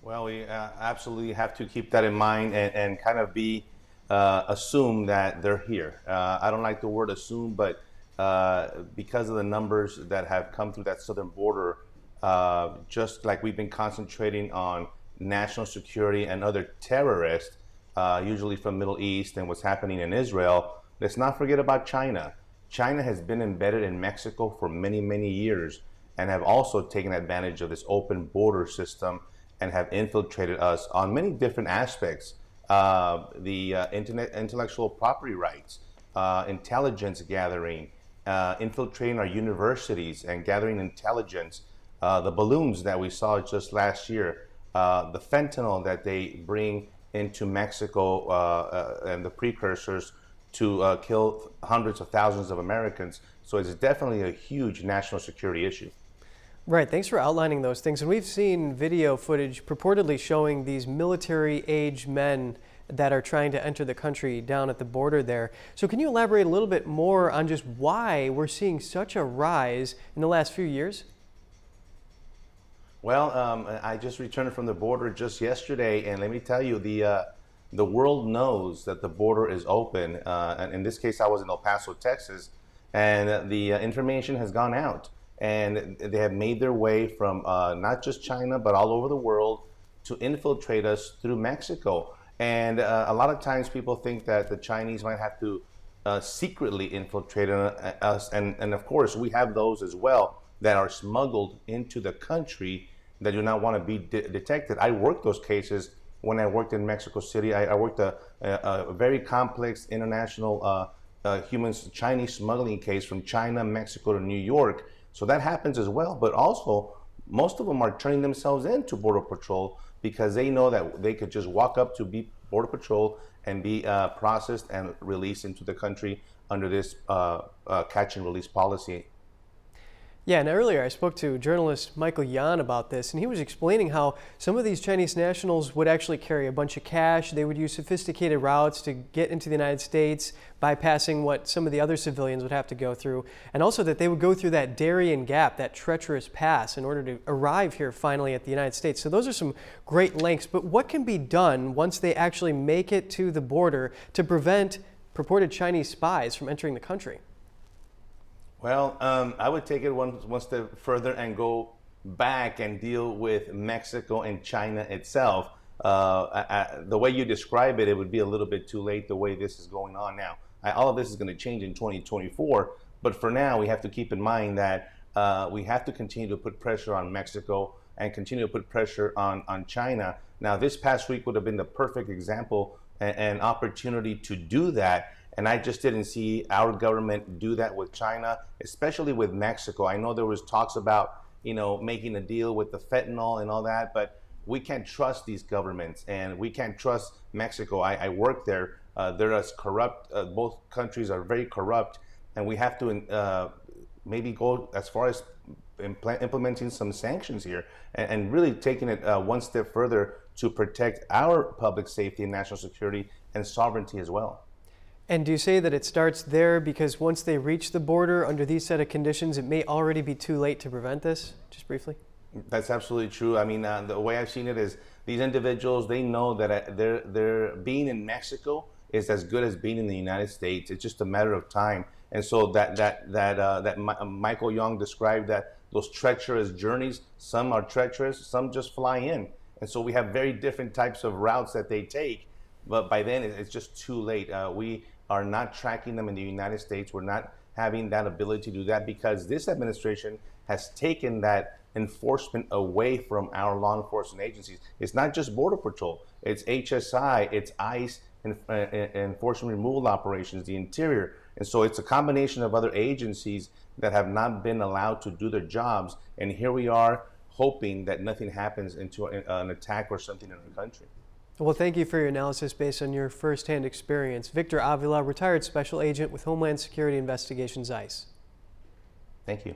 Well, we uh, absolutely have to keep that in mind and, and kind of be uh, assume that they're here. Uh, I don't like the word assume, but uh, because of the numbers that have come through that southern border, uh, just like we've been concentrating on national security and other terrorists, uh, usually from Middle East and what's happening in Israel, let's not forget about China. China has been embedded in Mexico for many, many years and have also taken advantage of this open border system and have infiltrated us on many different aspects. Uh, the uh, internet intellectual property rights, uh, intelligence gathering, uh, infiltrating our universities and gathering intelligence, uh, the balloons that we saw just last year, the fentanyl that they bring into Mexico uh, uh, and the precursors to uh, kill hundreds of thousands of Americans. So it's definitely a huge national security issue. Right, thanks for outlining those things. And we've seen video footage purportedly showing these military age men that are trying to enter the country down at the border there. So can you elaborate a little bit more on just why we're seeing such a rise in the last few years? Well, um, I just returned from the border just yesterday, and let me tell you, the uh, the world knows that the border is open. Uh, and in this case, I was in El Paso, Texas, and the uh, information has gone out, and they have made their way from uh, not just China but all over the world to infiltrate us through Mexico. And uh, a lot of times, people think that the Chinese might have to uh, secretly infiltrate us, and and of course, we have those as well that are smuggled into the country that do not want to be de detected. I worked those cases when I worked in Mexico City. I, I worked a, a, a, very complex international uh, uh, human Chinese smuggling case from China, Mexico to New York. So that happens as well. But also, most of them are turning themselves into Border Patrol because they know that they could just walk up to be Border Patrol and be uh, processed and released into the country under this uh, uh, catch and release policy yeah, and earlier I spoke to journalist Michael Yon about this, and he was explaining how some of these Chinese nationals would actually carry a bunch of cash. They would use sophisticated routes to get into the United States, bypassing what some of the other civilians would have to go through, and also that they would go through that Darien Gap, that treacherous pass, in order to arrive here finally at the United States. So those are some great lengths. But what can be done once they actually make it to the border to prevent purported Chinese spies from entering the country? Well, um, I would take it one, one step further and go back and deal with Mexico and China itself. Uh, I, I, the way you describe it, it would be a little bit too late the way this is going on now. I, all of this is going to change in 2024, but for now, we have to keep in mind that uh, we have to continue to put pressure on Mexico and continue to put pressure on, on China. Now, this past week would have been the perfect example and, and opportunity to do that and I just didn't see our government do that with China, especially with Mexico. I know there was talks about, you know, making a deal with the fentanyl and all that, but we can't trust these governments and we can't trust Mexico. I, I work there. Uh, they're as corrupt. Uh, both countries are very corrupt, and we have to uh, maybe go as far as impl- implementing some sanctions here and, and really taking it uh, one step further to protect our public safety and national security and sovereignty as well. And do you say that it starts there because once they reach the border under these set of conditions, it may already be too late to prevent this? Just briefly. That's absolutely true. I mean, uh, the way I've seen it is these individuals they know that uh, they're they're being in Mexico is as good as being in the United States. It's just a matter of time. And so that that that uh, that Michael Young described that those treacherous journeys. Some are treacherous, some just fly in. And so we have very different types of routes that they take. But by then, it's just too late. Uh, we are not tracking them in the United States. We're not having that ability to do that because this administration has taken that enforcement away from our law enforcement agencies. It's not just Border Patrol, it's HSI, it's ICE, and, uh, enforcement removal operations, the Interior. And so it's a combination of other agencies that have not been allowed to do their jobs. And here we are hoping that nothing happens into an attack or something in our country. Well, thank you for your analysis based on your firsthand experience. Victor Avila, retired special agent with Homeland Security Investigations ICE. Thank you.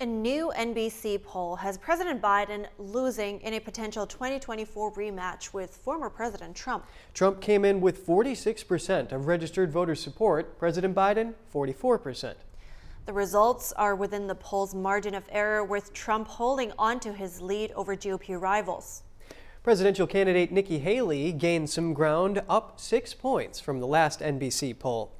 A new NBC poll has President Biden losing in a potential 2024 rematch with former President Trump. Trump came in with 46% of registered voter support, President Biden, 44%. The results are within the poll's margin of error, with Trump holding onto his lead over GOP rivals. Presidential candidate Nikki Haley gained some ground, up six points from the last NBC poll.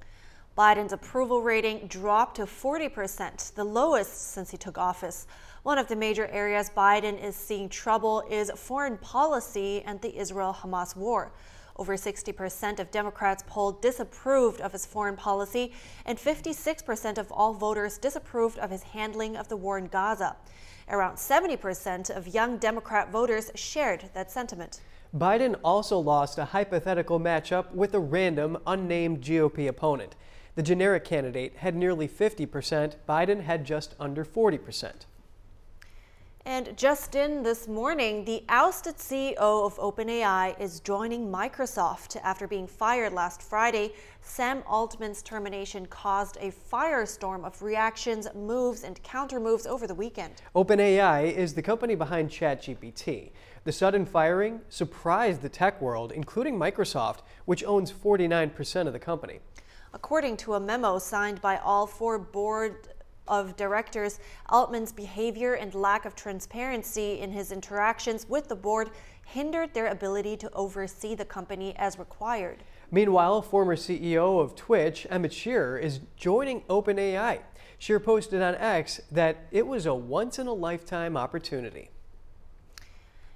Biden's approval rating dropped to 40%, the lowest since he took office. One of the major areas Biden is seeing trouble is foreign policy and the Israel Hamas war. Over 60% of Democrats polled disapproved of his foreign policy, and 56% of all voters disapproved of his handling of the war in Gaza. Around 70% of young Democrat voters shared that sentiment. Biden also lost a hypothetical matchup with a random, unnamed GOP opponent. The generic candidate had nearly 50%, Biden had just under 40%. And just in this morning, the ousted CEO of OpenAI is joining Microsoft. After being fired last Friday, Sam Altman's termination caused a firestorm of reactions, moves, and countermoves over the weekend. OpenAI is the company behind ChatGPT. The sudden firing surprised the tech world, including Microsoft, which owns 49% of the company. According to a memo signed by all four board of directors, Altman's behavior and lack of transparency in his interactions with the board hindered their ability to oversee the company as required. Meanwhile, former CEO of Twitch, Emmett Shear, is joining OpenAI. Shear posted on X that it was a once in a lifetime opportunity.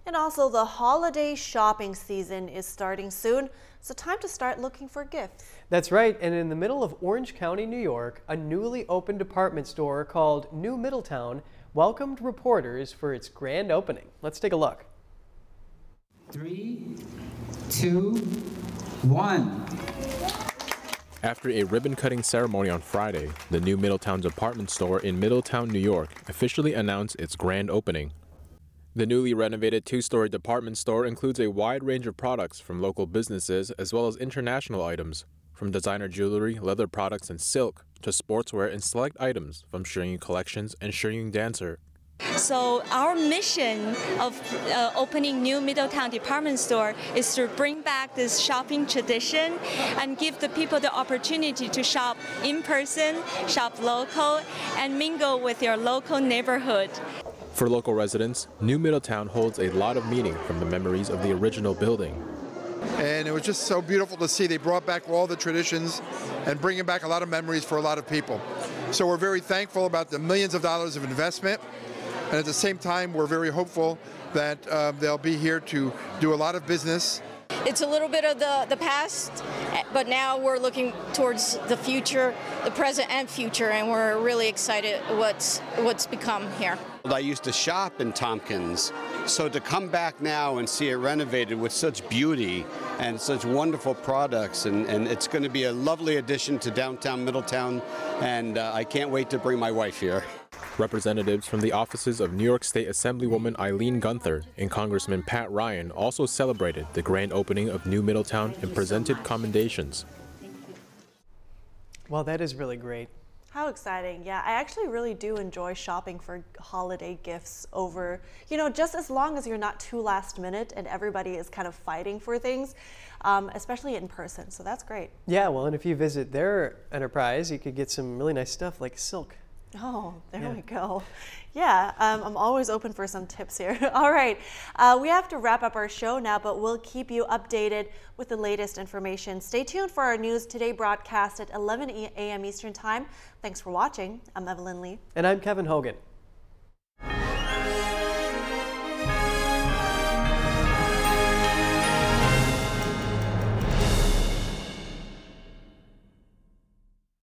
And also, the holiday shopping season is starting soon, so time to start looking for gifts. That's right, and in the middle of Orange County, New York, a newly opened department store called New Middletown welcomed reporters for its grand opening. Let's take a look. Three, two, one. After a ribbon cutting ceremony on Friday, the New Middletown department store in Middletown, New York officially announced its grand opening. The newly renovated two story department store includes a wide range of products from local businesses as well as international items, from designer jewelry, leather products, and silk to sportswear and select items from Shen Yun Collections and Shen Yun Dancer. So our mission of uh, opening new Middletown department store is to bring back this shopping tradition and give the people the opportunity to shop in person, shop local, and mingle with your local neighborhood. For local residents, New Middletown holds a lot of meaning from the memories of the original building. And it was just so beautiful to see they brought back all the traditions and bringing back a lot of memories for a lot of people. So we're very thankful about the millions of dollars of investment. And at the same time, we're very hopeful that um, they'll be here to do a lot of business it's a little bit of the, the past, but now we're looking towards the future, the present and future, and we're really excited what's what's become here. I used to shop in Tompkins, so to come back now and see it renovated with such beauty and such wonderful products, and, and it's going to be a lovely addition to downtown Middletown, and uh, I can't wait to bring my wife here. Representatives from the offices of New York State Assemblywoman Aileen Gunther and Congressman Pat Ryan also celebrated the grand opening of New Middletown and presented commendations. Well, that is really great. How exciting. Yeah, I actually really do enjoy shopping for holiday gifts over, you know, just as long as you're not too last minute and everybody is kind of fighting for things, um, especially in person. So that's great. Yeah, well, and if you visit their enterprise, you could get some really nice stuff like silk. Oh, there Yeah. we go. Yeah, um, I'm always open for some tips here. All right, uh, we have to wrap up our show now, but we'll keep you updated with the latest information. Stay tuned for our News Today broadcast at 11 a.m. Eastern Time. Thanks for watching. I'm Evelyn Lee. And I'm Kevin Hogan.